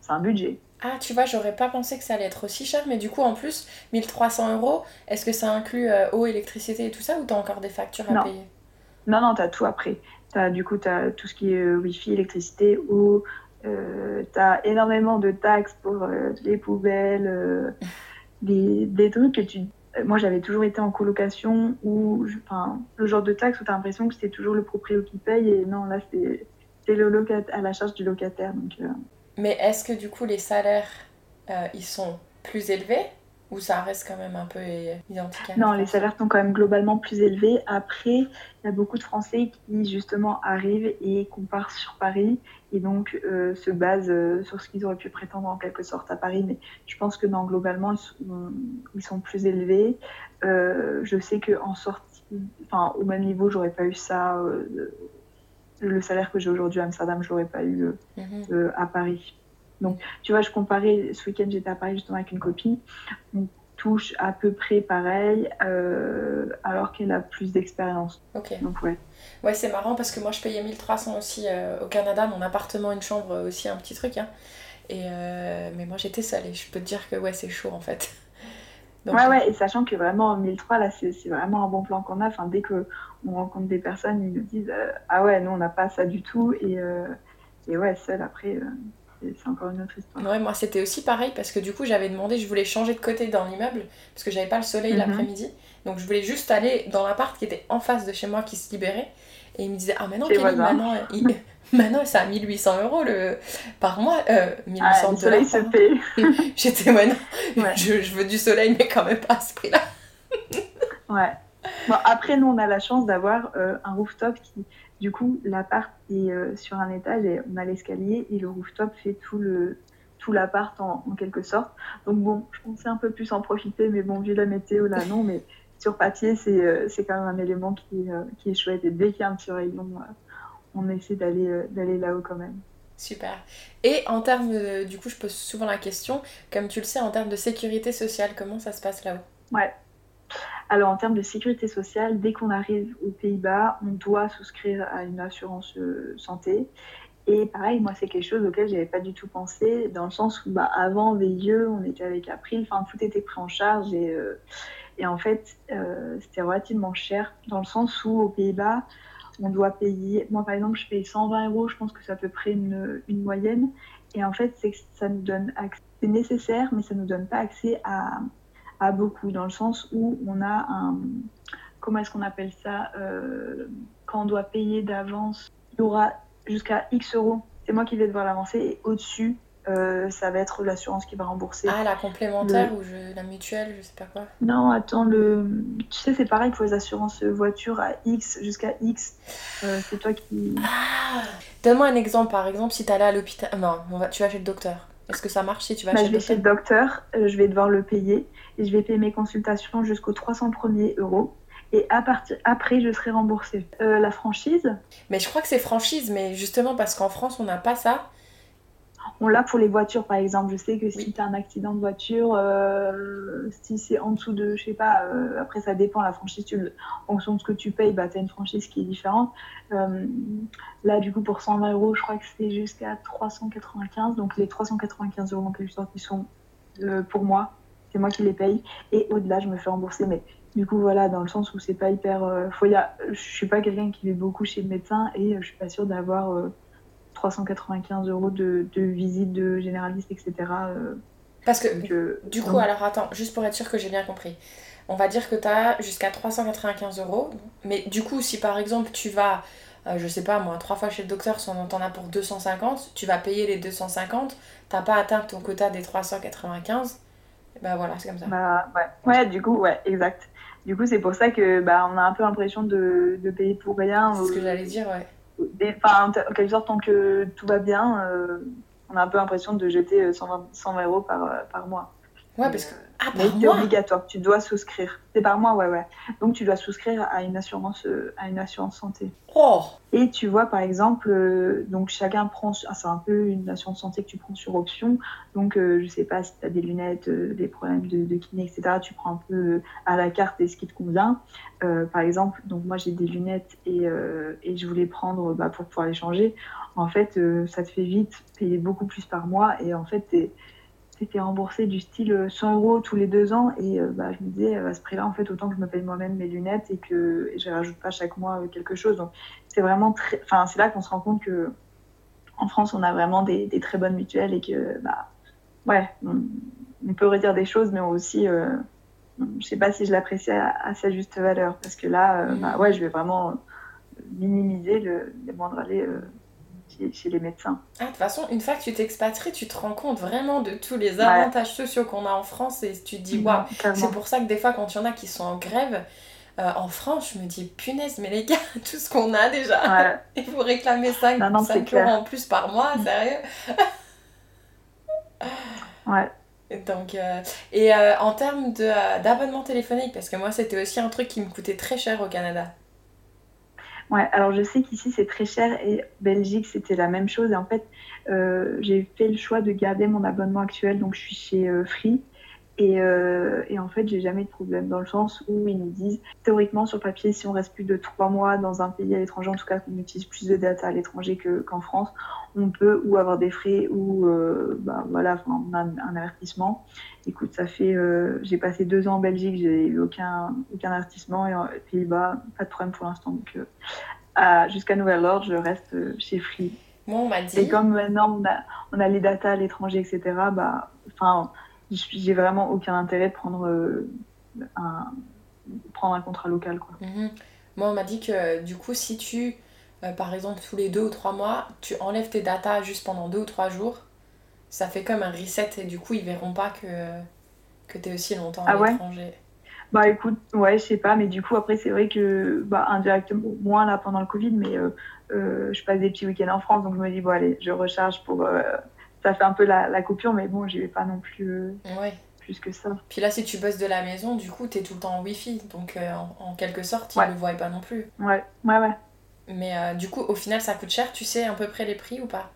un budget. Ah, tu vois, j'aurais pas pensé que ça allait être aussi cher, mais du coup, en plus, 1300 euros, est-ce que ça inclut euh, eau, électricité et tout ça, ou t'as encore des factures à payer? Non, non, t'as tout après. As, du coup, t'as tout ce qui est euh, Wi-Fi, électricité, eau, euh, t'as énormément de taxes pour les poubelles, des, des, trucs que tu... Moi, j'avais toujours été en colocation où, enfin, le genre de taxes où t'as l'impression que c'est toujours le propriétaire qui paye, et non, là, c'est c'est le à la charge du locataire. Donc, euh. Mais est-ce que du coup les salaires, euh, ils sont plus élevés ou ça reste quand même un peu identique Non, les salaires sont quand même globalement plus élevés. Après, il y a beaucoup de Français qui justement arrivent et comparent sur Paris et donc euh, se basent sur ce qu'ils auraient pu prétendre en quelque sorte à Paris. Mais je pense que non, globalement, ils sont, plus élevés. je sais qu'en sortie, enfin au même niveau, j'aurais pas eu ça le salaire que j'ai aujourd'hui à Amsterdam, je l'aurais pas eu euh, mhm. euh, à Paris. Donc, tu vois, je comparais, ce week-end, j'étais à Paris justement avec une copine. On touche à peu près pareil, euh, alors qu'elle a plus d'expérience. Ok. Donc, ouais. Ouais, c'est marrant parce que moi, je payais 1300 aussi au Canada, mon appartement, une chambre, aussi un petit truc. Hein. Et, mais moi, j'étais seule et je peux te dire que ouais, c'est chaud en fait. Ouais, ouais, et sachant que vraiment en 1003, là, c'est vraiment un bon plan qu'on a. Enfin, dès qu'on rencontre des personnes, ils nous disent euh, Ah ouais, nous, on n'a pas ça du tout. Et, euh, et ouais, seul, après, euh, c'est encore une autre histoire. Ouais, moi, c'était aussi pareil parce que du coup, j'avais demandé, je voulais changer de côté dans l'immeuble parce que j'avais pas le soleil mhm. l'après-midi. Donc, je voulais juste aller dans l'appart qui était en face de chez moi qui se libérait. Et il me disait Ah, Kelly, maintenant, il... Maintenant, c'est à 1800 euros le... par mois. Euh, 1800 ah, le soleil se paye. J'étais, ouais, non, Je, je, veux du soleil, mais quand même pas à ce prix-là. ouais. Bon, après, nous, on a la chance d'avoir euh, un rooftop qui, du coup, l'appart est euh, sur un étage et on a l'escalier et le rooftop fait tout le tout l'appart en, en, quelque sorte. Donc bon, je pensais un peu plus en profiter, mais bon, vu la météo, là, non, mais sur papier, c'est euh, quand même un élément qui, euh, qui est chouette. Et dès qu'il y a un petit rayon on essaie d'aller euh, d'aller là-haut quand même. Super. Et en termes, du coup, je pose souvent la question, comme tu le sais, en termes de sécurité sociale, comment ça se passe là-haut? Ouais. Alors en termes de sécurité sociale, dès qu'on arrive aux Pays-Bas, on doit souscrire à une assurance euh, santé. Et pareil, moi, c'est quelque chose auquel j'avais pas du tout pensé, dans le sens où bah, avant VIE, on était avec April, enfin tout était pris en charge et, euh, et en fait, c'était relativement cher, dans le sens où aux Pays-Bas, on doit payer. Moi, par exemple, je paye 120 euros, je pense que c'est à peu près une, moyenne. Et en fait, c'est ça nous donne accès. C'est nécessaire, mais ça nous donne pas accès à, à beaucoup, dans le sens où on a un. Comment est-ce qu'on appelle ça euh, Quand on doit payer d'avance, il y aura jusqu'à X euros. C'est moi qui vais devoir l'avancer. Et au-dessus, euh, ça va être l'assurance qui va rembourser. Ah, la complémentaire ou la mutuelle, je sais pas quoi. Non, attends, le... tu sais, c'est pareil pour les assurances voiture à X jusqu'à X. Euh, c'est toi qui. Ah Donne-moi un exemple, par exemple, si tu allais à l'hôpital. Non, tu vas chez le docteur. Est-ce que ça marche si tu vas bah, chez je vais chez le docteur, euh, je vais devoir le payer et je vais payer mes consultations jusqu'aux 300 premiers euros. Et à partir après, je serai remboursée. la franchise? Mais je crois que c'est franchise, mais justement parce qu'en France, on n'a pas ça. On l'a pour les voitures, par exemple. Je sais que si tu as un accident de voiture, euh, si c'est en dessous de, je sais pas, euh, après ça dépend, la franchise, en fonction de ce que tu payes, bah, tu as une franchise qui est différente. Euh, là, du coup, pour 120 euros, je crois que c'est jusqu'à 395. Donc les 395 euros en quelque sorte, ils sont pour moi. C'est moi qui les paye. Et au-delà, je me fais rembourser. Mais du coup, voilà, dans le sens où c'est pas hyper. faut y je suis pas quelqu'un qui va beaucoup chez le médecin et je suis pas sûre d'avoir 395 euros de, de visite de généraliste, etc. Euh, Parce que, euh, du coup, alors attends, juste pour être sûr que j'ai bien compris. On va dire que tu as jusqu'à 395 euros. Mais du coup, si par exemple tu vas, euh, je sais pas moi, trois fois chez le docteur, si on en a pour 250, tu vas payer les 250, t'as pas atteint ton quota des 395. Bah voilà, c'est comme ça. Bah ouais. ouais, du coup, ouais, exact. Du coup, c'est pour ça que bah, on a un peu l'impression de, de payer pour rien. C'est ce que j'allais dire, ouais enfin, en quelque sorte, tant que tout va bien, euh, on a un peu l'impression de jeter 120, 120 euros par, euh, par mois. Ouais, parce que. Ah, mais c'est obligatoire, tu dois souscrire. C'est par mois, ouais, ouais. Donc tu dois souscrire à une assurance, euh, à une assurance santé. Oh Et tu vois, par exemple, euh, donc chacun prend, ah, c'est un peu une assurance santé que tu prends sur option. Donc euh, je sais pas si tu as des lunettes, des problèmes de, de, kiné, etc. Tu prends un peu à la carte et ce qui te convient. par exemple, donc moi j'ai des lunettes et, et je voulais prendre bah, pour pouvoir les changer. En fait, ça te fait vite payer beaucoup plus par mois et en fait, remboursé du style 100 euh, euros tous les deux ans. Et euh, bah, je me disais, à ce prix-là, en fait, autant que je me paye moi-même mes lunettes et que je rajoute pas chaque mois euh, quelque chose. Donc, c'est vraiment très. Enfin, c'est là qu'on se rend compte que en France, on a vraiment des, très bonnes mutuelles et que, bah, ouais, on, peut redire des choses, mais aussi. je je sais pas si je l'apprécie à, sa juste valeur parce que là, bah, ouais, je vais vraiment minimiser le, les moindres allées chez, les médecins. Ah, de toute façon, une fois que tu t'expatries, tu te rends compte vraiment de tous les avantages sociaux qu'on a en France et tu te dis, waouh, c'est pour ça que des fois, quand il y en a qui sont en grève, euh, en France, je me dis, punaise, mais les gars, tout ce qu'on a déjà, il faut réclamer 5, non, non, 5 euros en plus par mois, mm. sérieux? Ouais. Donc, euh, et euh, en termes d'abonnement téléphonique, parce que moi c'était aussi un truc qui me coûtait très cher au Canada. Ouais, alors je sais qu'ici c'est très cher et Belgique c'était la même chose. Et en fait, euh, j'ai fait le choix de garder mon abonnement actuel, donc je suis chez euh, Free. Et, euh, et, en fait, j'ai jamais de problème dans le sens où ils nous disent, théoriquement, sur papier, si on reste plus de trois mois dans un pays à l'étranger, en tout cas qu'on utilise plus de data à l'étranger qu'en France, on peut ou avoir des frais ou euh, bah, voilà, on a un, avertissement. Écoute, ça fait, euh, j'ai passé deux ans en Belgique, j'ai eu aucun, aucun avertissement et aux Pays-Bas, pas de problème pour l'instant. Donc, jusqu'à nouvel ordre, je reste chez Free. Moi, on m'a dit. Et comme maintenant on a, on a les data à l'étranger, etc., bah, enfin j'ai vraiment aucun intérêt de prendre, euh, un, prendre un contrat local. Quoi. Mhm. Moi, on m'a dit que du coup, si tu, euh, par exemple, tous les deux ou trois mois, tu enlèves tes datas juste pendant deux ou trois jours, ça fait comme un reset et du coup, ils verront pas que, que tu es aussi longtemps à ah l'étranger. Bah écoute, ouais, je sais pas, mais du coup, après, c'est vrai que, bah, indirectement, moins là pendant le Covid, mais euh, je passe des petits week-ends en France, donc je me dis, bon, allez, je recharge pour ça fait un peu la, coupure, mais bon, j'y vais pas non plus euh, plus que ça. Puis là, si tu bosses de la maison, du coup, tu es tout le temps en Wi-Fi, donc euh, en, quelque sorte, ils ne le voient pas non plus. Ouais, ouais, ouais. Mais euh, du coup, au final, ça coûte cher, tu sais à peu près les prix ou pas?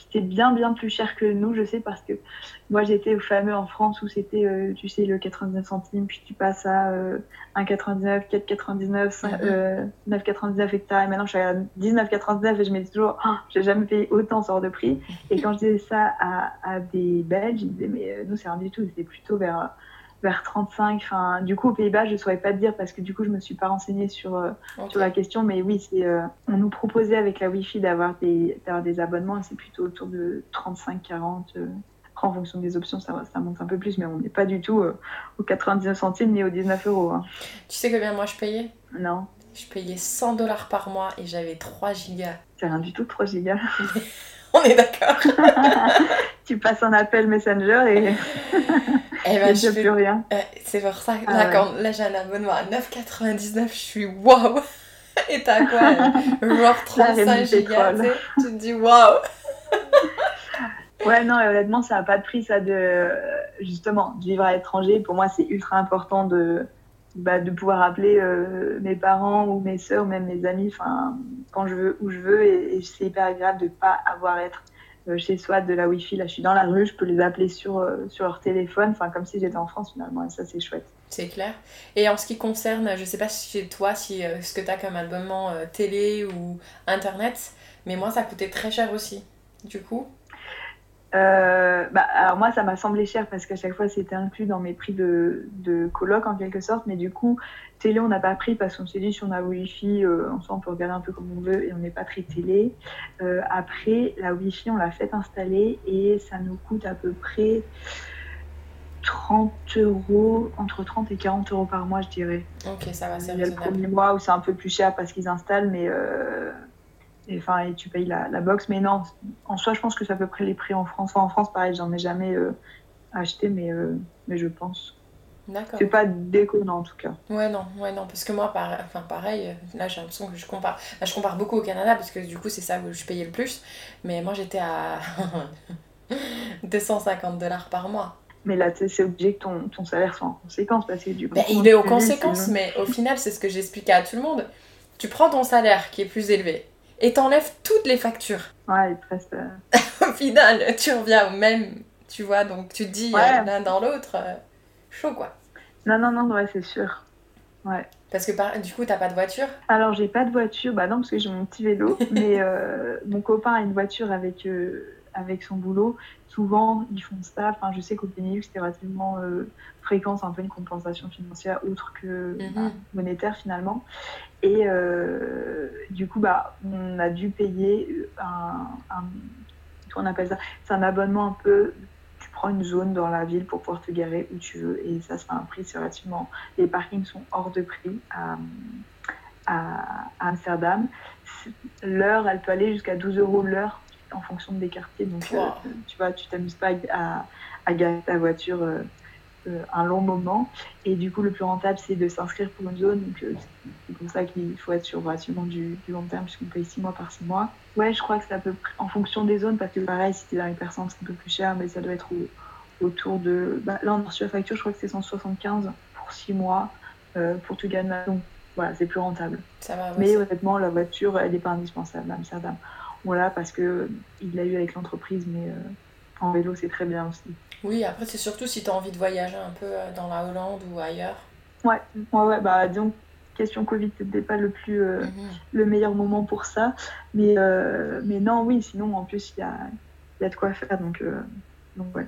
C'était bien bien plus cher que nous, je sais, parce que moi j'étais au fameux en France où c'était, euh, tu sais, le 99 centimes, puis tu passes à 1,99, 4,99, 9,99, etc. Et maintenant je suis à 19,99 et je me dis toujours, oh, j'ai jamais payé autant ce genre de prix. Et quand je disais ça à, à des Belges, ils disaient, mais euh, nous c'est rien du tout, c'était plutôt vers vers 35. Enfin, du coup, aux Pays-Bas, je ne saurais pas te dire parce que du coup, je ne me suis pas renseignée sur, euh, sur la question. Mais oui, c'est, euh, on nous proposait avec la Wi-Fi d'avoir des, des abonnements et c'est plutôt autour de 35-40. Euh. En fonction des options, ça, ça monte un peu plus, mais on n'est pas du tout aux 99 centimes ni aux 19 euros. Hein. Tu sais combien moi je payais? Non. Je payais 100 dollars par mois et j'avais 3 gigas. C'est rien du tout, 3 gigas. On est d'accord. tu passes un appel Messenger et, eh ben, je plus rien. c'est pour ça que là, quand... là j'ai un abonnement à 9,99, je suis waouh Et t'as quoi? Genre 35 gigas, tu te dis waouh Ouais, non, honnêtement, ça n'a pas de prix, ça, de justement, de vivre à l'étranger. Pour moi, c'est ultra important de, bah, de pouvoir appeler euh, mes parents ou mes soeurs, même mes amis, quand je veux, où je veux. Et, c'est hyper agréable de ne pas avoir à être euh, chez soi de la Wi-Fi. Là, je suis dans la rue, je peux les appeler sur, euh, sur leur téléphone, comme si j'étais en France finalement. Et ça, c'est chouette. C'est clair. Et en ce qui concerne, je sais pas si chez toi, si, ce que tu as comme abonnement télé ou internet, mais moi, ça coûtait très cher aussi. Du coup, euh, bah, alors moi, ça m'a semblé cher parce qu'à chaque fois, c'était inclus dans mes prix de, de coloc en quelque sorte. Mais du coup, télé, on n'a pas pris parce qu'on s'est dit si on a Wi-Fi, euh, on peut regarder un peu comme on veut et on n'est pas très télé. Euh, après, la Wi-Fi, on l'a fait installer et ça nous coûte à peu près 30 euros, entre 30 et 40 euros par mois, je dirais. Ok, ça va, c'est Il y a le premier mois où c'est un peu plus cher parce qu'ils installent, mais et, enfin, et tu payes la, la, box. Mais non, en soi, je pense que c'est à peu près les prix en France. Enfin, en France, pareil, j'en ai jamais euh, acheté, mais, euh, mais je pense. D'accord. C'est pas déconnant en tout cas. Ouais, non, ouais, non, parce que moi, enfin, pareil, là j'ai l'impression que je compare. je compare beaucoup au Canada parce que du coup, c'est ça où je payais le plus. Mais moi, j'étais à 250 dollars par mois. Mais là, c'est obligé que ton, ton, salaire soit en conséquence parce que du coup. Ben, il est aux conséquences, mais au final, c'est ce que j'expliquais à tout le monde. Tu prends ton salaire qui est plus élevé, et t'enlèves toutes les factures. Ouais, presque. au final, tu reviens au même, tu vois, donc tu te dis euh, l'un dans l'autre, euh, chaud quoi. Non, non, non, ouais, c'est sûr. Ouais. Parce que du coup, t'as pas de voiture? Alors, j'ai pas de voiture, bah non, parce que j'ai mon petit vélo, mais euh, mon copain a une voiture avec, avec son boulot. Souvent, ils font ça. Enfin, je sais qu'au Benelux, c'était relativement fréquent, c'est un peu une compensation financière autre que mhm. bah, monétaire finalement. Et euh, du coup, bah, on a dû payer un, un on appelle ça, c'est un abonnement un peu. Tu prends une zone dans la ville pour pouvoir te garer où tu veux, et ça, c'est un prix, c'est relativement. Les parkings sont hors de prix à, à, Amsterdam. L'heure, elle peut aller jusqu'à 12 euros l'heure en fonction des quartiers. Donc, euh, tu vois, tu t'amuses pas à, à garer ta voiture. Euh, euh, un long moment. Et du coup, le plus rentable, c'est de s'inscrire pour une zone. Donc, c'est pour ça qu'il faut être sur relativement du, long terme, puisqu'on paye 6 mois par 6 mois. Ouais, je crois que c'est à peu près en fonction des zones, parce que pareil, si t'es dans les personnes, c'est un peu plus cher, mais ça doit être autour de. Bah, là, on a reçu la facture, je crois que c'est 175 pour 6 mois pour tout gagner. Donc, voilà, c'est plus rentable. Ça va, mais honnêtement, la voiture, elle n'est pas indispensable à Amsterdam. Voilà, parce qu'il l'a eu avec l'entreprise, mais en vélo, c'est très bien aussi. Oui, après, c'est surtout si tu as envie de voyager un peu euh, dans la Hollande ou ailleurs. Ouais, ouais, ouais bah disons, question Covid, c'était pas le plus euh, mhm. le meilleur moment pour ça. Mais, euh, mais non, oui, sinon, en plus, il y a, y a de quoi faire. Donc, donc ouais.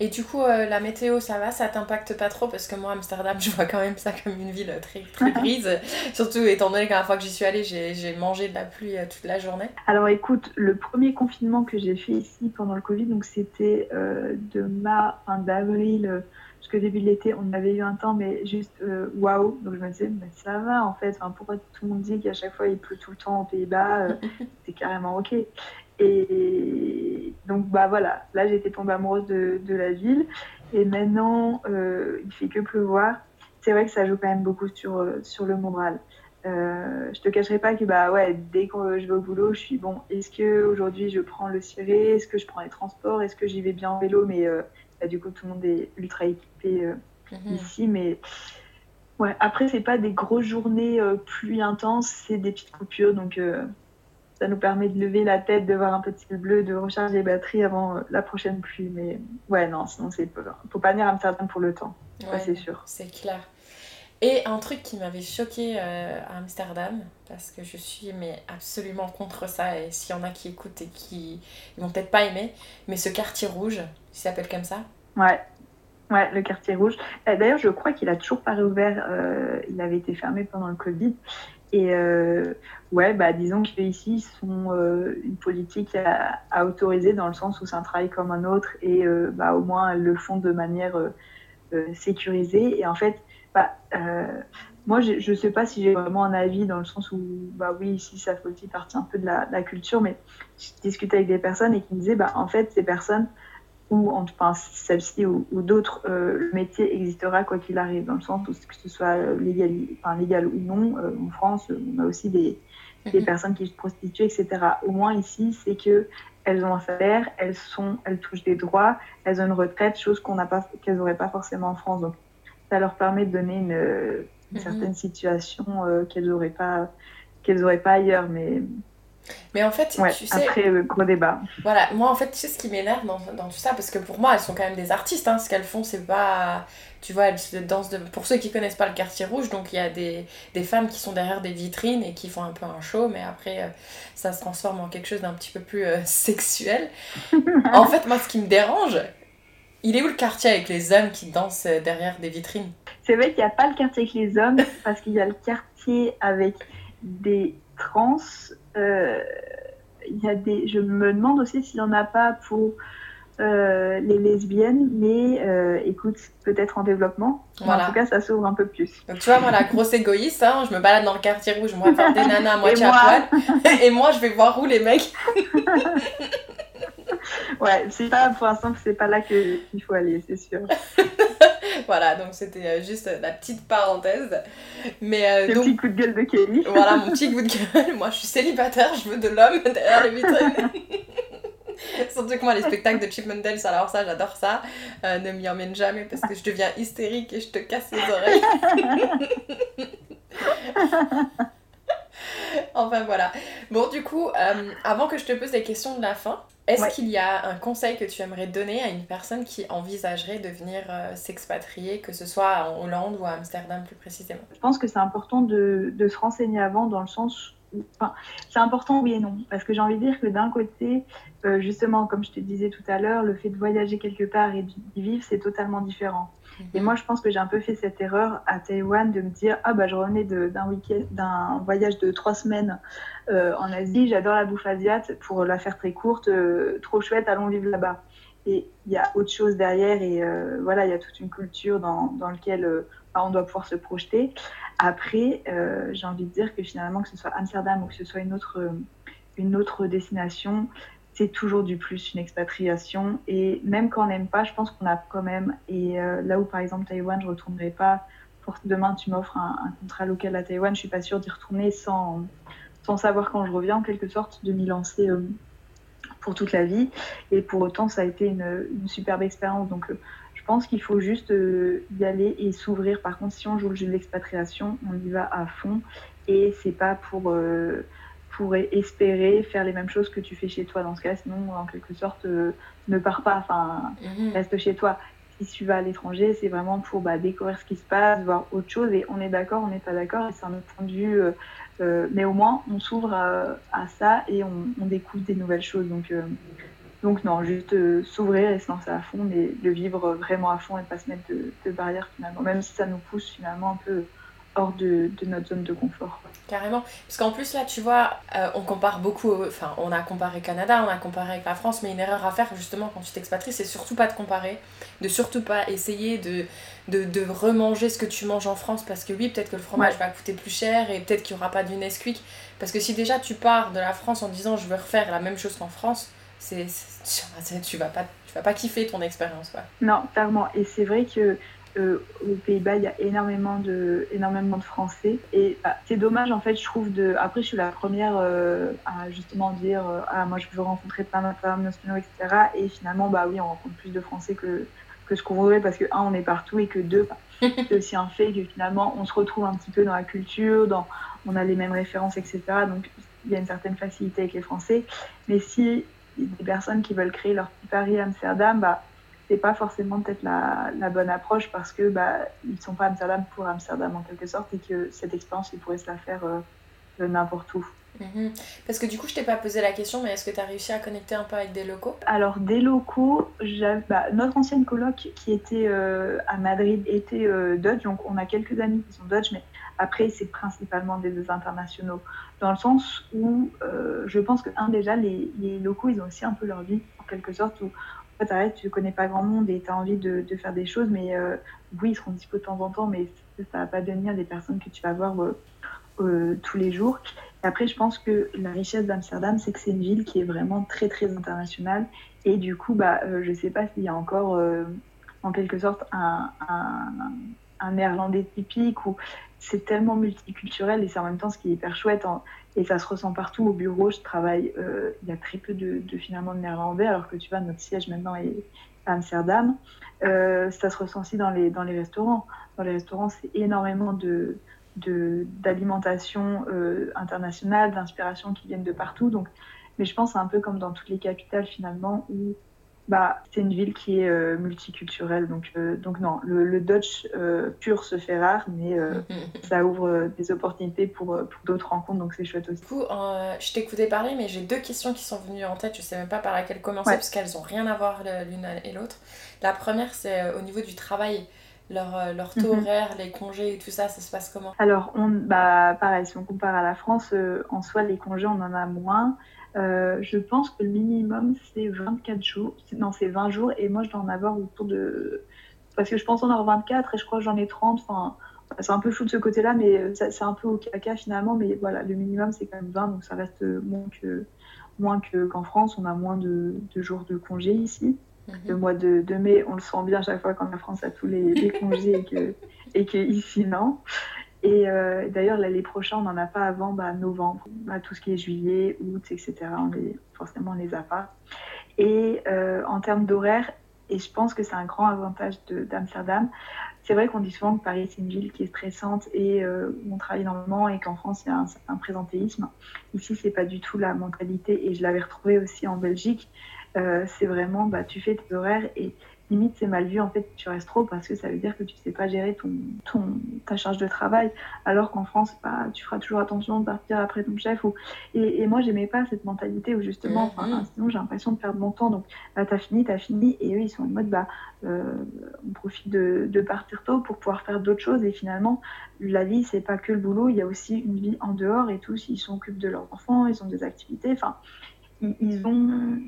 Et du coup, euh, la météo, ça va, ça t'impacte pas trop parce que moi, Amsterdam, je vois quand même ça comme une ville très, très grise. Surtout étant donné que la fois que j'y suis allée, j'ai mangé de la pluie euh, toute la journée. Alors écoute, le premier confinement que j'ai fait ici pendant le Covid, donc c'était euh, de mars, fin d'avril jusqu'au début de l'été, on avait eu un temps, mais juste waouh. Donc je me disais, mais ça va en fait. Enfin, pourquoi tout le monde dit qu'à chaque fois il pleut tout le temps aux Pays-Bas C'est carrément ok. Et donc, bah voilà, là j'étais tombée amoureuse de, de, la ville. Et maintenant, euh, il fait que pleuvoir. C'est vrai que ça joue quand même beaucoup sur, euh, sur le moral. Euh, je te cacherai pas que bah ouais, dès que je vais au boulot, je suis bon. Est-ce que aujourd'hui je prends le ciré? Est-ce que je prends les transports? Est-ce que j'y vais bien en vélo? Mais euh, bah, du coup, tout le monde est ultra équipé mhm. ici. Mais ouais, après, c'est pas des grosses journées pluie intenses, c'est des petites coupures. Donc ça nous permet de lever la tête, de voir un petit peu bleu, de recharger les batteries avant euh, la prochaine pluie. Mais ouais, non, sinon c'est faut pas venir à Amsterdam pour le temps. c'est sûr. C'est clair. Et un truc qui m'avait choqué euh, à Amsterdam, parce que je suis mais absolument contre ça, et s'il y en a qui écoutent et qui ils vont peut-être pas aimer, mais ce quartier rouge, il s'appelle comme ça Ouais, Ouais, le quartier rouge. Euh, d'ailleurs, je crois qu'il a toujours pas réouvert. il avait été fermé pendant le Covid. Et euh, ouais, bah, disons qu'ici, ils sont euh, une politique à, autoriser dans le sens où c'est un travail comme un autre et euh, bah, au moins elles le font de manière sécurisée. Et en fait, bah, moi, je ne sais pas si j'ai vraiment un avis dans le sens où, bah oui, ici, ça fait aussi partie un peu de la, la culture, mais je discutais avec des personnes et qui me disaient, bah, en fait, ces personnes, ou enfin, celle-ci ou, d'autres, euh, le métier existera quoi qu'il arrive, dans le sens où que ce soit légal, enfin, légal ou non. Euh, en France, on a aussi des, des mhm. personnes qui se prostituent, etc. Au moins ici, c'est que elles ont un salaire, elles sont, elles touchent des droits, elles ont une retraite, chose qu'on n'a pas, qu'elles n'auraient pas forcément en France. Donc, ça leur permet de donner une, une mhm. certaine situation euh, qu'elles n'auraient pas, qu'elles auraient pas ailleurs. Mais mais en fait, tu sais. Après, le gros débat. Voilà, moi en fait, tu sais ce qui m'énerve dans, dans, tout ça, parce que pour moi, elles sont quand même des artistes. Hein, ce qu'elles font, c'est pas. Tu vois, elles dansent. De... Pour ceux qui connaissent pas le quartier rouge, donc il y a des, des, femmes qui sont derrière des vitrines et qui font un peu un show, mais après, euh, ça se transforme en quelque chose d'un petit peu plus euh, sexuel. en fait, moi, ce qui me dérange, il est où le quartier avec les hommes qui dansent euh, derrière des vitrines? C'est vrai qu'il n'y a pas le quartier avec les hommes, parce qu'il y a le quartier avec des trans euh, il y a des, je me demande aussi s'il n'y en a pas pour euh, les lesbiennes, mais euh, écoute, peut-être en développement. En tout cas, ça s'ouvre un peu plus. Donc, tu vois, moi, la grosse égoïste, hein, je me balade dans le quartier rouge, moi, faire des nanas à moitié à poil. Et moi, je vais voir où les mecs. ouais, c'est pas, pour l'instant, c'est pas là qu'il faut aller, c'est sûr. voilà, donc c'était euh, juste la petite parenthèse. Mais, euh, Le petit coup de gueule de Kelly. voilà, mon petit coup de gueule. Moi, je suis célibataire, je veux de l'homme derrière les vitrines. Surtout que moi, les spectacles de Chip Mendels, alors ça, j'adore ça. Euh, ne m'y emmène jamais parce que je deviens hystérique et je te casse les oreilles. enfin voilà. Bon, du coup, avant que je te pose les questions de la fin, est-ce qu'il y a un conseil que tu aimerais donner à une personne qui envisagerait de venir euh, s'expatrier, que ce soit en Hollande ou à Amsterdam plus précisément? Je pense que c'est important de, de, se renseigner avant dans le sens où... Enfin, c'est important oui et non. Parce que j'ai envie de dire que d'un côté, euh, justement, comme je te disais tout à l'heure, le fait de voyager quelque part et d'y vivre, c'est totalement différent. Et moi, je pense que j'ai un peu fait cette erreur à Taïwan de me dire ah bah je revenais d'un week-end, d'un voyage de trois semaines euh, en Asie, j'adore la bouffe asiate. Pour la faire très courte, euh, trop chouette, allons vivre là-bas. Et il y a autre chose derrière et euh, voilà, il y a toute une culture dans, dans laquelle bah, on doit pouvoir se projeter. Après, j'ai envie de dire que finalement, que ce soit Amsterdam ou que ce soit une autre, une autre destination, c'est toujours du plus une expatriation. Et même quand on n'aime pas, je pense qu'on a quand même. Et euh, là où par exemple Taïwan, je ne retournerai pas. Demain, tu m'offres un, contrat local à Taïwan, je suis pas sûre d'y retourner sans, sans savoir quand je reviens, en quelque sorte, de m'y lancer euh, pour toute la vie. Et pour autant, ça a été une, une superbe expérience. Donc, euh, je pense qu'il faut juste y aller et s'ouvrir. Par contre, si on joue le jeu de l'expatriation, on y va à fond. Et c'est pas pour pourrais espérer faire les mêmes choses que tu fais chez toi dans ce cas. Sinon, en quelque sorte, euh, ne pars pas, enfin, mhm. reste chez toi. Si tu vas à l'étranger, c'est vraiment pour bah, découvrir ce qui se passe, voir autre chose. Et on est d'accord, on n'est pas d'accord, et c'est un autre point de vue. Euh, euh, mais au moins, on s'ouvre à, ça et on, découvre des nouvelles choses. Donc, donc non, juste s'ouvrir et se lancer à fond, mais le vivre vraiment à fond et pas se mettre de, de barrières finalement, même si ça nous pousse finalement un peu hors de, de notre zone de confort. Carrément. Parce qu'en plus, là, tu vois, euh, on compare beaucoup. Enfin, on a comparé Canada, on a comparé avec la France, mais une erreur à faire, justement, quand tu t'expatries, c'est surtout pas de comparer. De surtout pas essayer de, de, de, remanger ce que tu manges en France. Parce que oui, peut-être que le fromage va coûter plus cher et peut-être qu'il n'y aura pas du Nesquik. Parce que si déjà tu pars de la France en disant je veux refaire la même chose qu'en France, c'est tu vas pas tu vas pas kiffer ton expérience. Non, clairement. Et c'est vrai que euh, aux Pays-Bas, il y a énormément de, énormément de Français. Et bah, c'est dommage, en fait, je trouve. De... Après, je suis la première euh, à justement dire euh, Ah, moi, je veux rencontrer plein d'internationaux, etc. Et finalement, bah oui, on rencontre plus de Français que, que ce qu'on voudrait parce que, un, on est partout et que deux, bah, c'est aussi un fait que finalement, on se retrouve un petit peu dans la culture, dans... on a les mêmes références, etc. Donc, il y a une certaine facilité avec les Français. Mais si des personnes qui veulent créer leur petit Paris à Amsterdam, bah, c'est pas forcément peut-être la, la, bonne approche parce que bah, ils sont pas Amsterdam pour Amsterdam en quelque sorte et que cette expérience, ils pourraient se la faire euh, n'importe où. Mhm. Parce que du coup, je t'ai pas posé la question, mais est-ce que tu as réussi à connecter un peu avec des locaux? Alors, des locaux, bah, notre ancienne coloc qui était euh, à Madrid était euh, Dutch, donc on a quelques amis qui sont Dutch, mais après, c'est principalement des internationaux. Dans le sens où je pense que, un, déjà, les, les, locaux, ils ont aussi un peu leur vie, en quelque sorte, où t'arrêtes, tu connais pas grand monde et tu as envie de, faire des choses, mais oui, ils seront dispo de temps en temps, mais ça va pas devenir des personnes que tu vas voir tous les jours. Après, je pense que la richesse d'Amsterdam, c'est que c'est une ville qui est vraiment très, très internationale. Et du coup, bah, je sais pas s'il y a encore, en quelque sorte, un, un néerlandais typique ou c'est tellement multiculturel et c'est en même temps ce qui est hyper chouette. Et ça se ressent partout. Au bureau, je travaille, euh, il y a très peu de, finalement de néerlandais, alors que tu vois, notre siège maintenant est à Amsterdam. Euh, ça se ressent aussi dans les, dans les restaurants. Dans les restaurants, c'est énormément de d'alimentation euh, internationale, d'inspiration qui viennent de partout. Donc, mais je pense un peu comme dans toutes les capitales finalement où bah, c'est une ville qui est euh, multiculturelle, donc, euh, donc non, le, Dutch euh, pur se fait rare, mais ça ouvre des opportunités pour, pour d'autres rencontres, donc c'est chouette aussi. Du coup, je t'écoutais parler, mais j'ai deux questions qui sont venues en tête, je sais même pas par laquelle commencer, parce qu'elles ont rien à voir l'une et l'autre. La première, c'est au niveau du travail. Leur, leur taux mhm. horaire, les congés et tout ça, ça se passe comment? Alors, on, bah, pareil, si on compare à la France, en soi, les congés, on en a moins. Euh, je pense que le minimum, c'est 24 jours. Non, c'est 20 jours. Et moi, je dois en avoir autour de. Parce que je pense en avoir 24 et je crois que j'en ai 30. Enfin, c'est un peu fou de ce côté-là, mais euh, c'est un peu au caca finalement. Mais voilà, le minimum, c'est quand même 20. Donc ça reste moins que moins qu'en France. On a moins de, jours de congés ici. Mhm. Le mois de, mai, on le sent bien chaque fois quand la France a tous les, les congés et que, et que ici, non. Et euh, d'ailleurs, l'année prochaine, on n'en a pas avant bah, novembre. Bah, tout ce qui est juillet, août, etc., on les, forcément, on les a pas. Et euh, en termes d'horaire, et je pense que c'est un grand avantage d'Amsterdam, c'est vrai qu'on dit souvent que Paris, c'est une ville qui est stressante et euh, on travaille énormément et qu'en France, il y a un certain présentéisme. Ici, c'est pas du tout la mentalité et je l'avais retrouvé aussi en Belgique. c'est vraiment, bah, tu fais tes horaires et limite c'est mal vu en fait tu restes trop parce que ça veut dire que tu sais pas gérer ton, ton ta charge de travail. Alors qu'en France bah, tu feras toujours attention de partir après ton chef ou et, et moi j'aimais pas cette mentalité où justement mm-hmm. sinon j'ai l'impression de perdre mon temps. Donc bah, t'as fini t'as fini. Et eux ils sont en mode bah euh, on profite de, de, partir tôt pour pouvoir faire d'autres choses. Et finalement la vie c'est pas que le boulot. Il y a aussi une vie en dehors et tous ils s'occupent de leurs enfants ils ont des activités. Enfin ils ont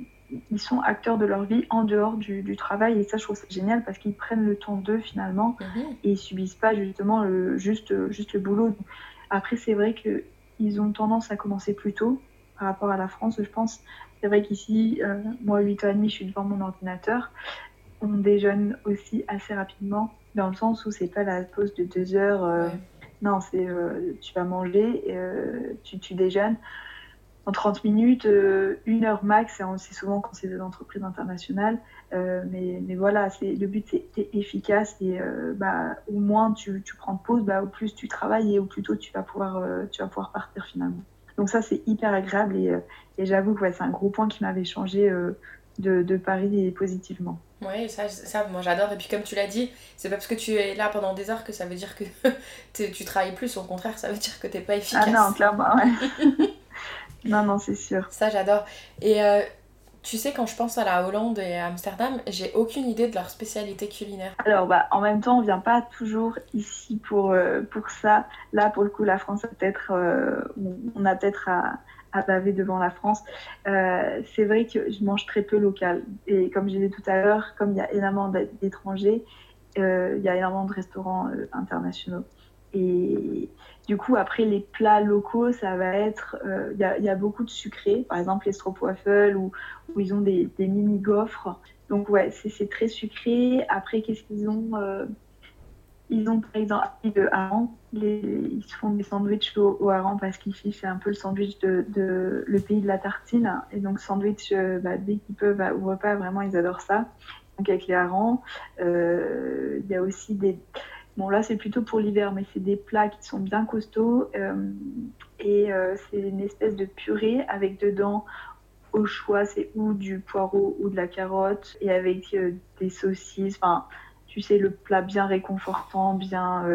ils sont acteurs de leur vie en dehors du, travail et ça je trouve ça génial parce qu'ils prennent le temps d'eux finalement mhm. et ils subissent pas justement le, juste, juste le boulot. Après c'est vrai qu'ils ont tendance à commencer plus tôt par rapport à la France je pense. C'est vrai qu'ici, euh, moi 8h30 je suis devant mon ordinateur. On déjeune aussi assez rapidement dans le sens où c'est pas la pause de 2 heures. Euh, non, c'est euh, tu vas manger, tu, tu déjeunes en 30 minutes, euh, une heure max, c'est souvent quand c'est des entreprises internationales. Euh, mais, mais, voilà, le but c'est efficace et euh, bah, au moins tu, tu, prends de pause, bah, au plus tu travailles et au plus tôt tu vas pouvoir, tu vas pouvoir partir finalement. Donc ça c'est hyper agréable et, et j'avoue que c'est un gros point qui m'avait changé de, de, Paris et positivement. Oui, ça, ça moi j'adore. Et puis comme tu l'as dit, c'est pas parce que tu es là pendant des heures que ça veut dire que tu travailles plus. Au contraire, ça veut dire que tu n'es pas efficace. Ah non, clairement, ouais. Non, non, c'est sûr. Ça, j'adore. Et euh, tu sais, quand je pense à la Hollande et à Amsterdam, j'ai aucune idée de leur spécialité culinaire. Alors, bah, en même temps, on vient pas toujours ici pour, euh, pour ça. Là, pour le coup, la France, peut-être, euh, on a peut-être à, à baver devant la France. c'est vrai que je mange très peu local. Et comme je disais tout à l'heure, comme il y a énormément d'étrangers, il y a énormément de restaurants internationaux. Et du coup, après, les plats locaux, ça va être. Euh, il y, a beaucoup de sucrés, par exemple les stroopwafels, où, où ils ont des, mini gaufres. Donc, ouais, c'est très sucré. Après, qu'est-ce qu'ils ont euh, Ils ont, par exemple, de hareng. ils font des sandwichs au, au hareng parce qu'ici, c'est un peu le sandwich de, le pays de la tartine. Et donc, sandwich, euh, bah, dès qu'ils peuvent, bah, au repas, vraiment, ils adorent ça. Donc, avec les harengs. Il y a aussi des Bon, là, c'est plutôt pour l'hiver, mais c'est des plats qui sont bien costauds. Euh, et euh, c'est une espèce de purée avec dedans, au choix, c'est ou du poireau ou de la carotte, et avec euh, des saucisses. Enfin, tu sais, le plat bien réconfortant, bien.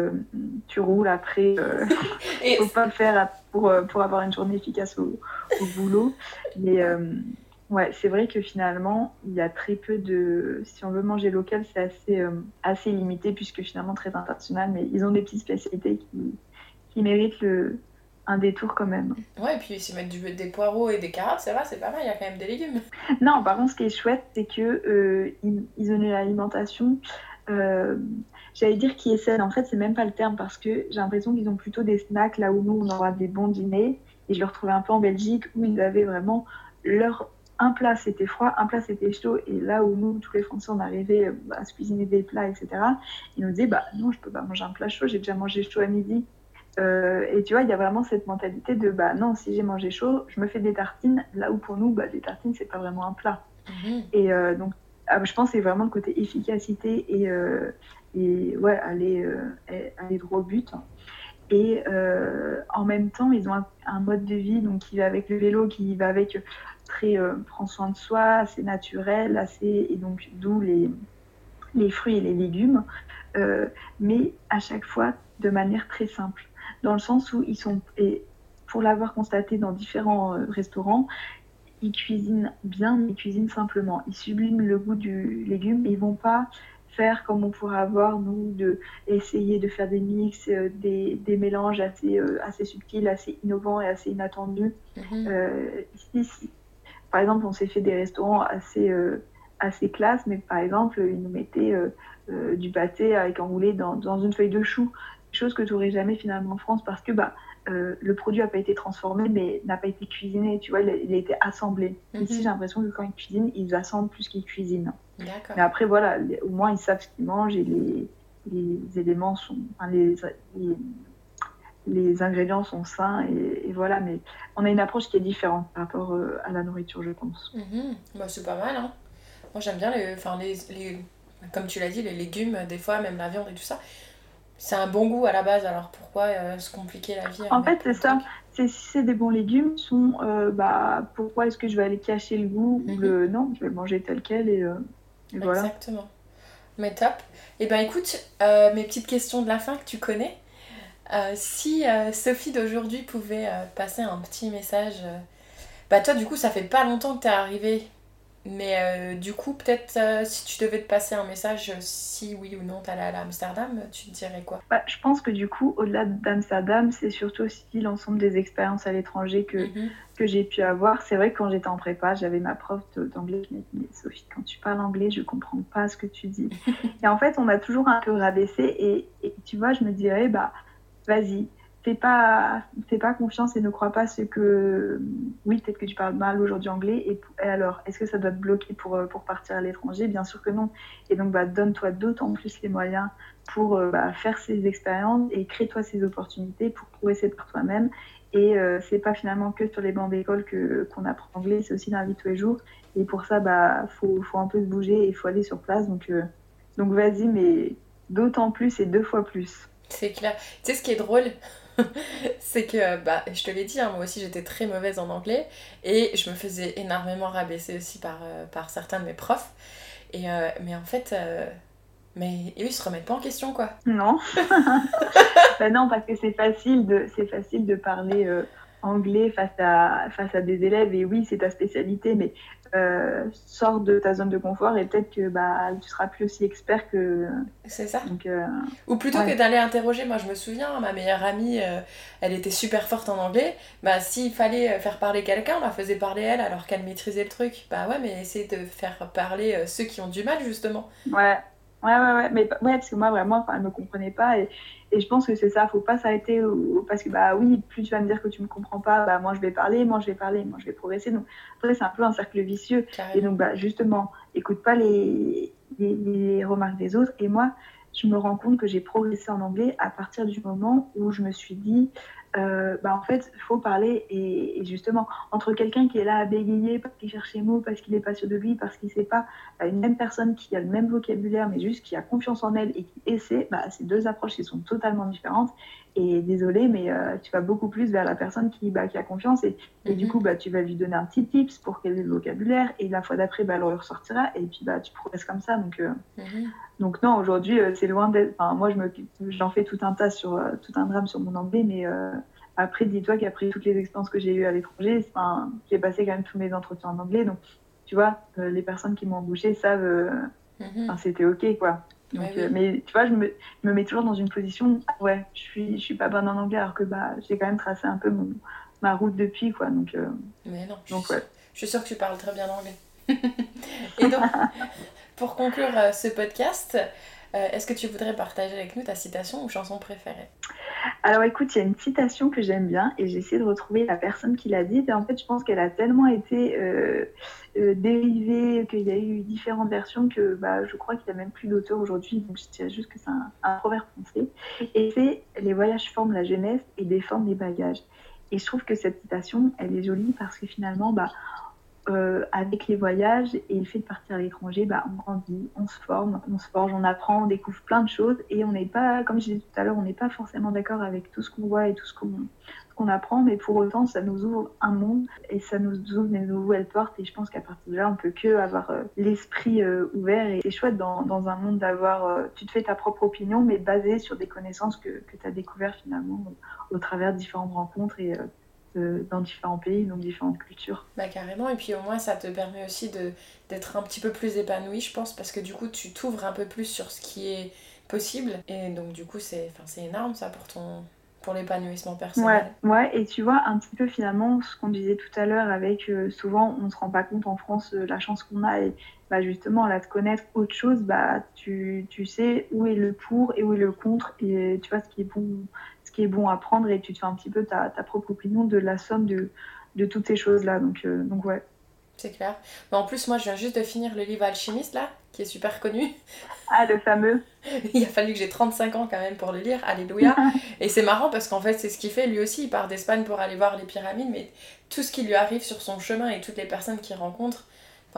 tu roules après. Il ne faut pas le faire pour, pour avoir une journée efficace au, au boulot. Mais Ouais, c'est vrai que finalement, il y a très peu de. Si on veut manger local, c'est assez, euh, assez limité, puisque finalement très international, mais ils ont des petites spécialités qui, qui méritent le... un détour quand même. Ouais, et puis s'ils mettent du, des poireaux et des carottes, ça va, c'est pas mal, il y a quand même des légumes. Non, par contre, ce qui est chouette, c'est que euh, ils, ils ont une alimentation. euh, J'allais dire qui est saine. En fait, c'est même pas le terme parce que j'ai l'impression qu'ils ont plutôt des snacks là où nous on aura des bons dîners. Et je le retrouvais un peu en Belgique où ils avaient vraiment leur un plat c'était froid, un plat c'était chaud. Et là où nous, tous les Français, on arrivait euh, à se cuisiner des plats, etc. Ils nous disaient bah non, je peux pas manger un plat chaud. J'ai déjà mangé chaud à midi. Euh, et tu vois, il y a vraiment cette mentalité de bah non, si j'ai mangé chaud, je me fais des tartines. Là où pour nous, bah, des tartines, c'est pas vraiment un plat. Mhm. Et euh, donc, ah, je pense que c'est vraiment le côté efficacité et, euh, et ouais, aller, aller droit au but. Et euh, en même temps, ils ont un, un mode de vie donc, qui va avec le vélo, qui va avec très euh, prend soin de soi, assez naturel, assez, et donc d'où les, les fruits et les légumes, euh, mais à chaque fois de manière très simple, dans le sens où ils sont, et pour l'avoir constaté dans différents euh, restaurants, ils cuisinent bien, mais ils cuisinent simplement. Ils subliment le goût du légume, mais ils vont pas faire comme on pourrait avoir, nous, de essayer de faire des mix, euh, des, des mélanges assez, euh, assez subtils, assez innovants et assez inattendus. Mhm. Euh, ici, par exemple, on s'est fait des restaurants assez, euh, assez classe, mais par exemple, ils nous mettaient euh, euh, du pâté avec enroulé dans, dans une feuille de chou, chose que tu n'aurais jamais finalement en France parce que bah, euh, le produit n'a pas été transformé, mais n'a pas été cuisiné, tu vois, il a, il a été assemblé. Mhm. Ici, j'ai l'impression que quand ils cuisinent, ils assemblent plus qu'ils cuisinent. Mais après, voilà, les- au moins, ils savent ce qu'ils mangent et les, les éléments sont. Enfin, les, les, les ingrédients sont sains et, et voilà. Mais on a une approche qui est différente par rapport euh, à la nourriture, je pense. Bah, c'est pas mal, hein. Moi, j'aime bien les, les, les, comme tu l'as dit, les légumes, des fois, même la viande et tout ça. C'est un bon goût à la base, alors pourquoi euh, se compliquer la vie En fait, c'est ça. C'est, si c'est des bons légumes, sont euh, bah, pourquoi est-ce que je vais aller cacher le goût ou Mhm. le non, je vais le manger tel quel et, euh, voilà. Exactement. Mais top. Et ben écoute, euh, mes petites questions de la fin que tu connais. Euh, si euh, Sophie d'aujourd'hui pouvait euh, passer un petit message. Bah toi du coup ça fait pas longtemps que t'es arrivée. Mais du coup peut-être si tu devais te passer un message, si oui ou non t'allais à Amsterdam, tu te dirais quoi? Bah, je pense que du coup, au-delà d'Amsterdam, c'est surtout aussi l'ensemble des expériences à l'étranger que, Mhm. que j'ai pu avoir. C'est vrai que quand j'étais en prépa, j'avais ma prof d'anglais qui m'a dit Sophie, quand tu parles anglais, je comprends pas ce que tu dis. et en fait, on m'a toujours un peu rabaissé. Et, et tu vois, je me dirais Bah, vas-y, fais pas, fais pas confiance et ne crois pas ce que. Oui, peut-être que tu parles mal aujourd'hui anglais. Et, alors, est-ce que ça doit te bloquer pour, euh, partir à l'étranger? Bien sûr que non. Et donc, bah, donne-toi d'autant plus les moyens pour euh, bah, faire ces expériences et crée-toi ces opportunités pour progresser par toi-même. Et euh, c'est pas finalement que sur les bancs d'école qu'on apprend l'anglais, c'est aussi dans la vie de tous les jours. Et pour ça, bah faut, faut un peu se bouger et il faut aller sur place. Euh, donc vas-y, mais d'autant plus et deux fois plus. C'est clair. Tu sais ce qui est drôle C'est que, bah, je te l'ai dit, hein, moi aussi j'étais très mauvaise en anglais et je me faisais énormément rabaisser aussi par, euh, par certains de mes profs. Et, euh, mais en fait, euh, mais eux ils se remettent pas en question quoi. Non, bah non parce que c'est facile de c'est facile de parler anglais face à face à des élèves et oui c'est ta spécialité, mais euh, sors de ta zone de confort et peut-être que bah tu seras plus aussi expert que C'est ça. donc euh, Ou plutôt Ouais. que d'aller interroger, moi je me souviens, ma meilleure amie, euh, elle était super forte en anglais. Bah s'il fallait euh, faire parler quelqu'un, on la faisait parler elle alors qu'elle maîtrisait le truc. Bah ouais, mais essayer de faire parler ceux qui ont du mal justement. Ouais, ouais, ouais, ouais, mais ouais, parce que moi vraiment, elle me comprenait pas et, et je pense que c'est ça, faut pas s'arrêter parce que bah oui, plus tu vas me dire que tu me comprends pas, bah moi je vais parler, moi je vais parler, moi je vais progresser. Donc après c'est un peu un cercle vicieux. Et donc bah justement, écoute pas les, les, les remarques des autres. Et moi je me rends compte que j'ai progressé en anglais à partir du moment où je me suis dit euh, bah en fait faut parler et, justement entre quelqu'un qui est là à bégayer parce qu'il cherche ses mots parce qu'il est pas sûr de lui parce qu'il sait pas une même personne qui a le même vocabulaire mais juste qui a confiance en elle et qui essaie bah c'est deux approches qui sont totalement différentes et désolé mais euh, tu vas beaucoup plus vers la personne qui bah, qui a confiance et, et du Mhm. coup bah tu vas lui donner un petit tips pour qu'elle ait le vocabulaire et la fois d'après bah elle le ressortira et puis bah tu progresses comme ça donc euh, Mhm. donc non, aujourd'hui, euh, c'est loin d'être. Enfin, moi, je me, j'en fais tout un tas sur tout un drame sur mon anglais, mais après, dis-toi qu'après toutes les expériences que j'ai eues à l'étranger, enfin, j'ai passé quand même tous mes entretiens en anglais, donc tu vois, les personnes qui m'ont embauché savent, enfin, c'était ok, quoi. Mais tu vois, je me, me, mets toujours dans une position, ouais, je suis, je suis pas bonne en anglais, alors que bah, j'ai quand même tracé un peu mon, ma route depuis, quoi. Donc, mais non, donc, je, ouais. je suis sûre que tu parles très bien anglais. Et donc, pour conclure ce podcast, euh, est-ce que tu voudrais partager avec nous ta citation ou chanson préférée? Alors écoute, il y a une citation que j'aime bien et j'ai essayé de retrouver la personne qui l'a dite. Et en fait, je pense qu'elle a tellement été euh, euh, dérivée, qu'il y a eu différentes versions que bah, je crois qu'il n'y a même plus d'auteur aujourd'hui. Donc je dirais juste que c'est un, proverbe français. Et c'est Les voyages forment la jeunesse et déforment les bagages. Et je trouve que cette citation, elle est jolie parce que finalement, bah, euh, avec les voyages et le fait de partir à l'étranger, bah, on grandit, on se forme, on se forge, on apprend, on découvre plein de choses et on n'est pas, comme je disais tout à l'heure, on n'est pas forcément d'accord avec tout ce qu'on voit et tout ce qu'on apprend, mais pour autant, ça nous ouvre un monde et ça nous ouvre des nouvelles portes. Et je pense qu'à partir de là, on peut que avoir euh, l'esprit euh, ouvert. Et c'est chouette dans, un monde d'avoir, tu te fais ta propre opinion, mais basée sur des connaissances que, que tu as découvertes finalement au, travers de différentes rencontres et dans différents pays, dans différentes cultures. Bah carrément, et puis au moins ça te permet aussi de, d'être un petit peu plus épanoui, je pense, parce que du coup tu t'ouvres un peu plus sur ce qui est possible, et donc du coup c'est, c'est énorme ça pour ton pour l'épanouissement personnel. Ouais, ouais, et tu vois un petit peu finalement ce qu'on disait tout à l'heure avec euh, souvent on se rend pas compte en France euh, la chance qu'on a et bah justement là de connaître autre chose, bah tu, tu sais où est le pour et où est le contre et tu vois ce qui est bon qui est bon à prendre et tu te fais un petit peu ta, ta propre opinion de la somme de, de toutes ces choses-là. Donc, euh, donc ouais. C'est clair. Mais en plus, moi, je viens juste de finir le livre Alchimiste, là, qui est super connu. Ah, le fameux. il a fallu que j'ai 35 ans quand même pour le lire, alléluia. et c'est marrant parce qu'en fait, c'est ce qu'il fait. Lui aussi, il part d'Espagne pour aller voir les pyramides, mais tout ce qui lui arrive sur son chemin et toutes les personnes qu'il rencontre,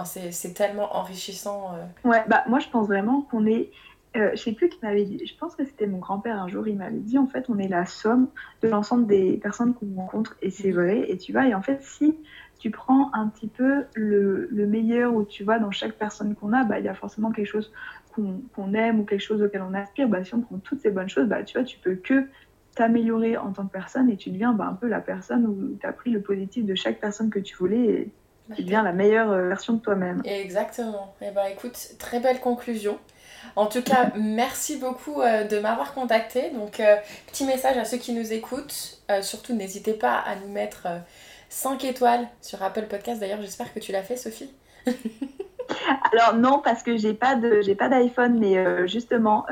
c'est tellement enrichissant. Euh. Ouais, bah moi, je pense vraiment qu'on est euh, je sais plus qui m'avait dit, je pense que c'était mon grand-père un jour, il m'avait dit en fait on est la somme de l'ensemble des personnes qu'on rencontre et c'est vrai et tu vois et en fait si tu prends un petit peu le, le meilleur ou tu vois dans chaque personne qu'on a, bah il y a forcément quelque chose qu'on aime ou quelque chose auquel on aspire, bah si on prend toutes ces bonnes choses, bah tu vois tu peux que t'améliorer en tant que personne et tu deviens bah, un peu la personne où tu as pris le positif de chaque personne que tu voulais et tu deviens la meilleure euh, version de toi-même. Exactement. Et eh bah écoute, très belle conclusion. En tout cas, merci beaucoup euh, de m'avoir contacté. Donc, euh, petit message à ceux qui nous écoutent. Euh, surtout, n'hésitez pas à nous mettre 5 étoiles sur Apple Podcast. D'ailleurs, j'espère que tu l'as fait, Sophie. Alors non, parce que j'ai pas de j'ai pas d'iPhone, mais justement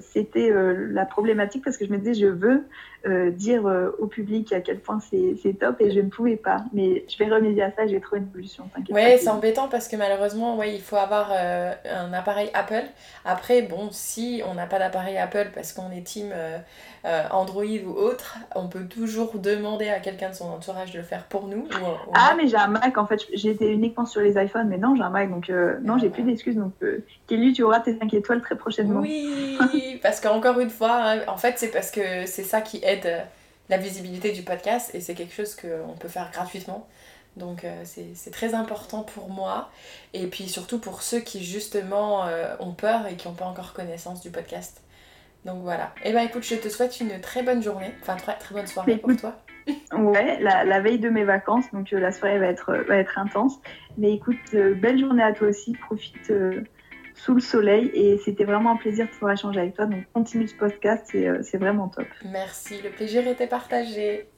c'était la problématique parce que je me disais je veux euh, dire euh, au public à quel point c'est top et je ne pouvais pas. Mais je vais remédier à ça, j'ai trouvé une solution. Ouais, c'est embêtant parce que malheureusement, ouais, il faut avoir euh, un appareil Apple. Après, bon, si on n'a pas d'appareil Apple parce qu'on est team Android ou autre, on peut toujours demander à quelqu'un de son entourage de le faire pour nous. ah, mais j'ai un Mac en fait, j'étais uniquement sur les iPhones, mais non, j'ai un Mac donc non, j'ai plus d'excuses. Donc, Kelly, tu auras tes 5 étoiles très prochainement. Oui, parce qu'encore une fois, hein, en fait, c'est parce que c'est ça qui aide euh, la visibilité du podcast et c'est quelque chose qu'on peut faire gratuitement. Donc euh, c'est très important pour moi et puis surtout pour ceux qui justement euh, ont peur et qui n'ont pas encore connaissance du podcast. Donc voilà. Et eh ben écoute, je te souhaite une très bonne journée, enfin très, très bonne soirée pour toi. Ouais, la, la, veille de mes vacances, donc la soirée va être, va être intense. Mais écoute, belle journée à toi aussi, profite sous le soleil et c'était vraiment un plaisir de pouvoir échanger avec toi. Donc continue ce podcast, c'est euh, vraiment top. Merci, le plaisir était partagé.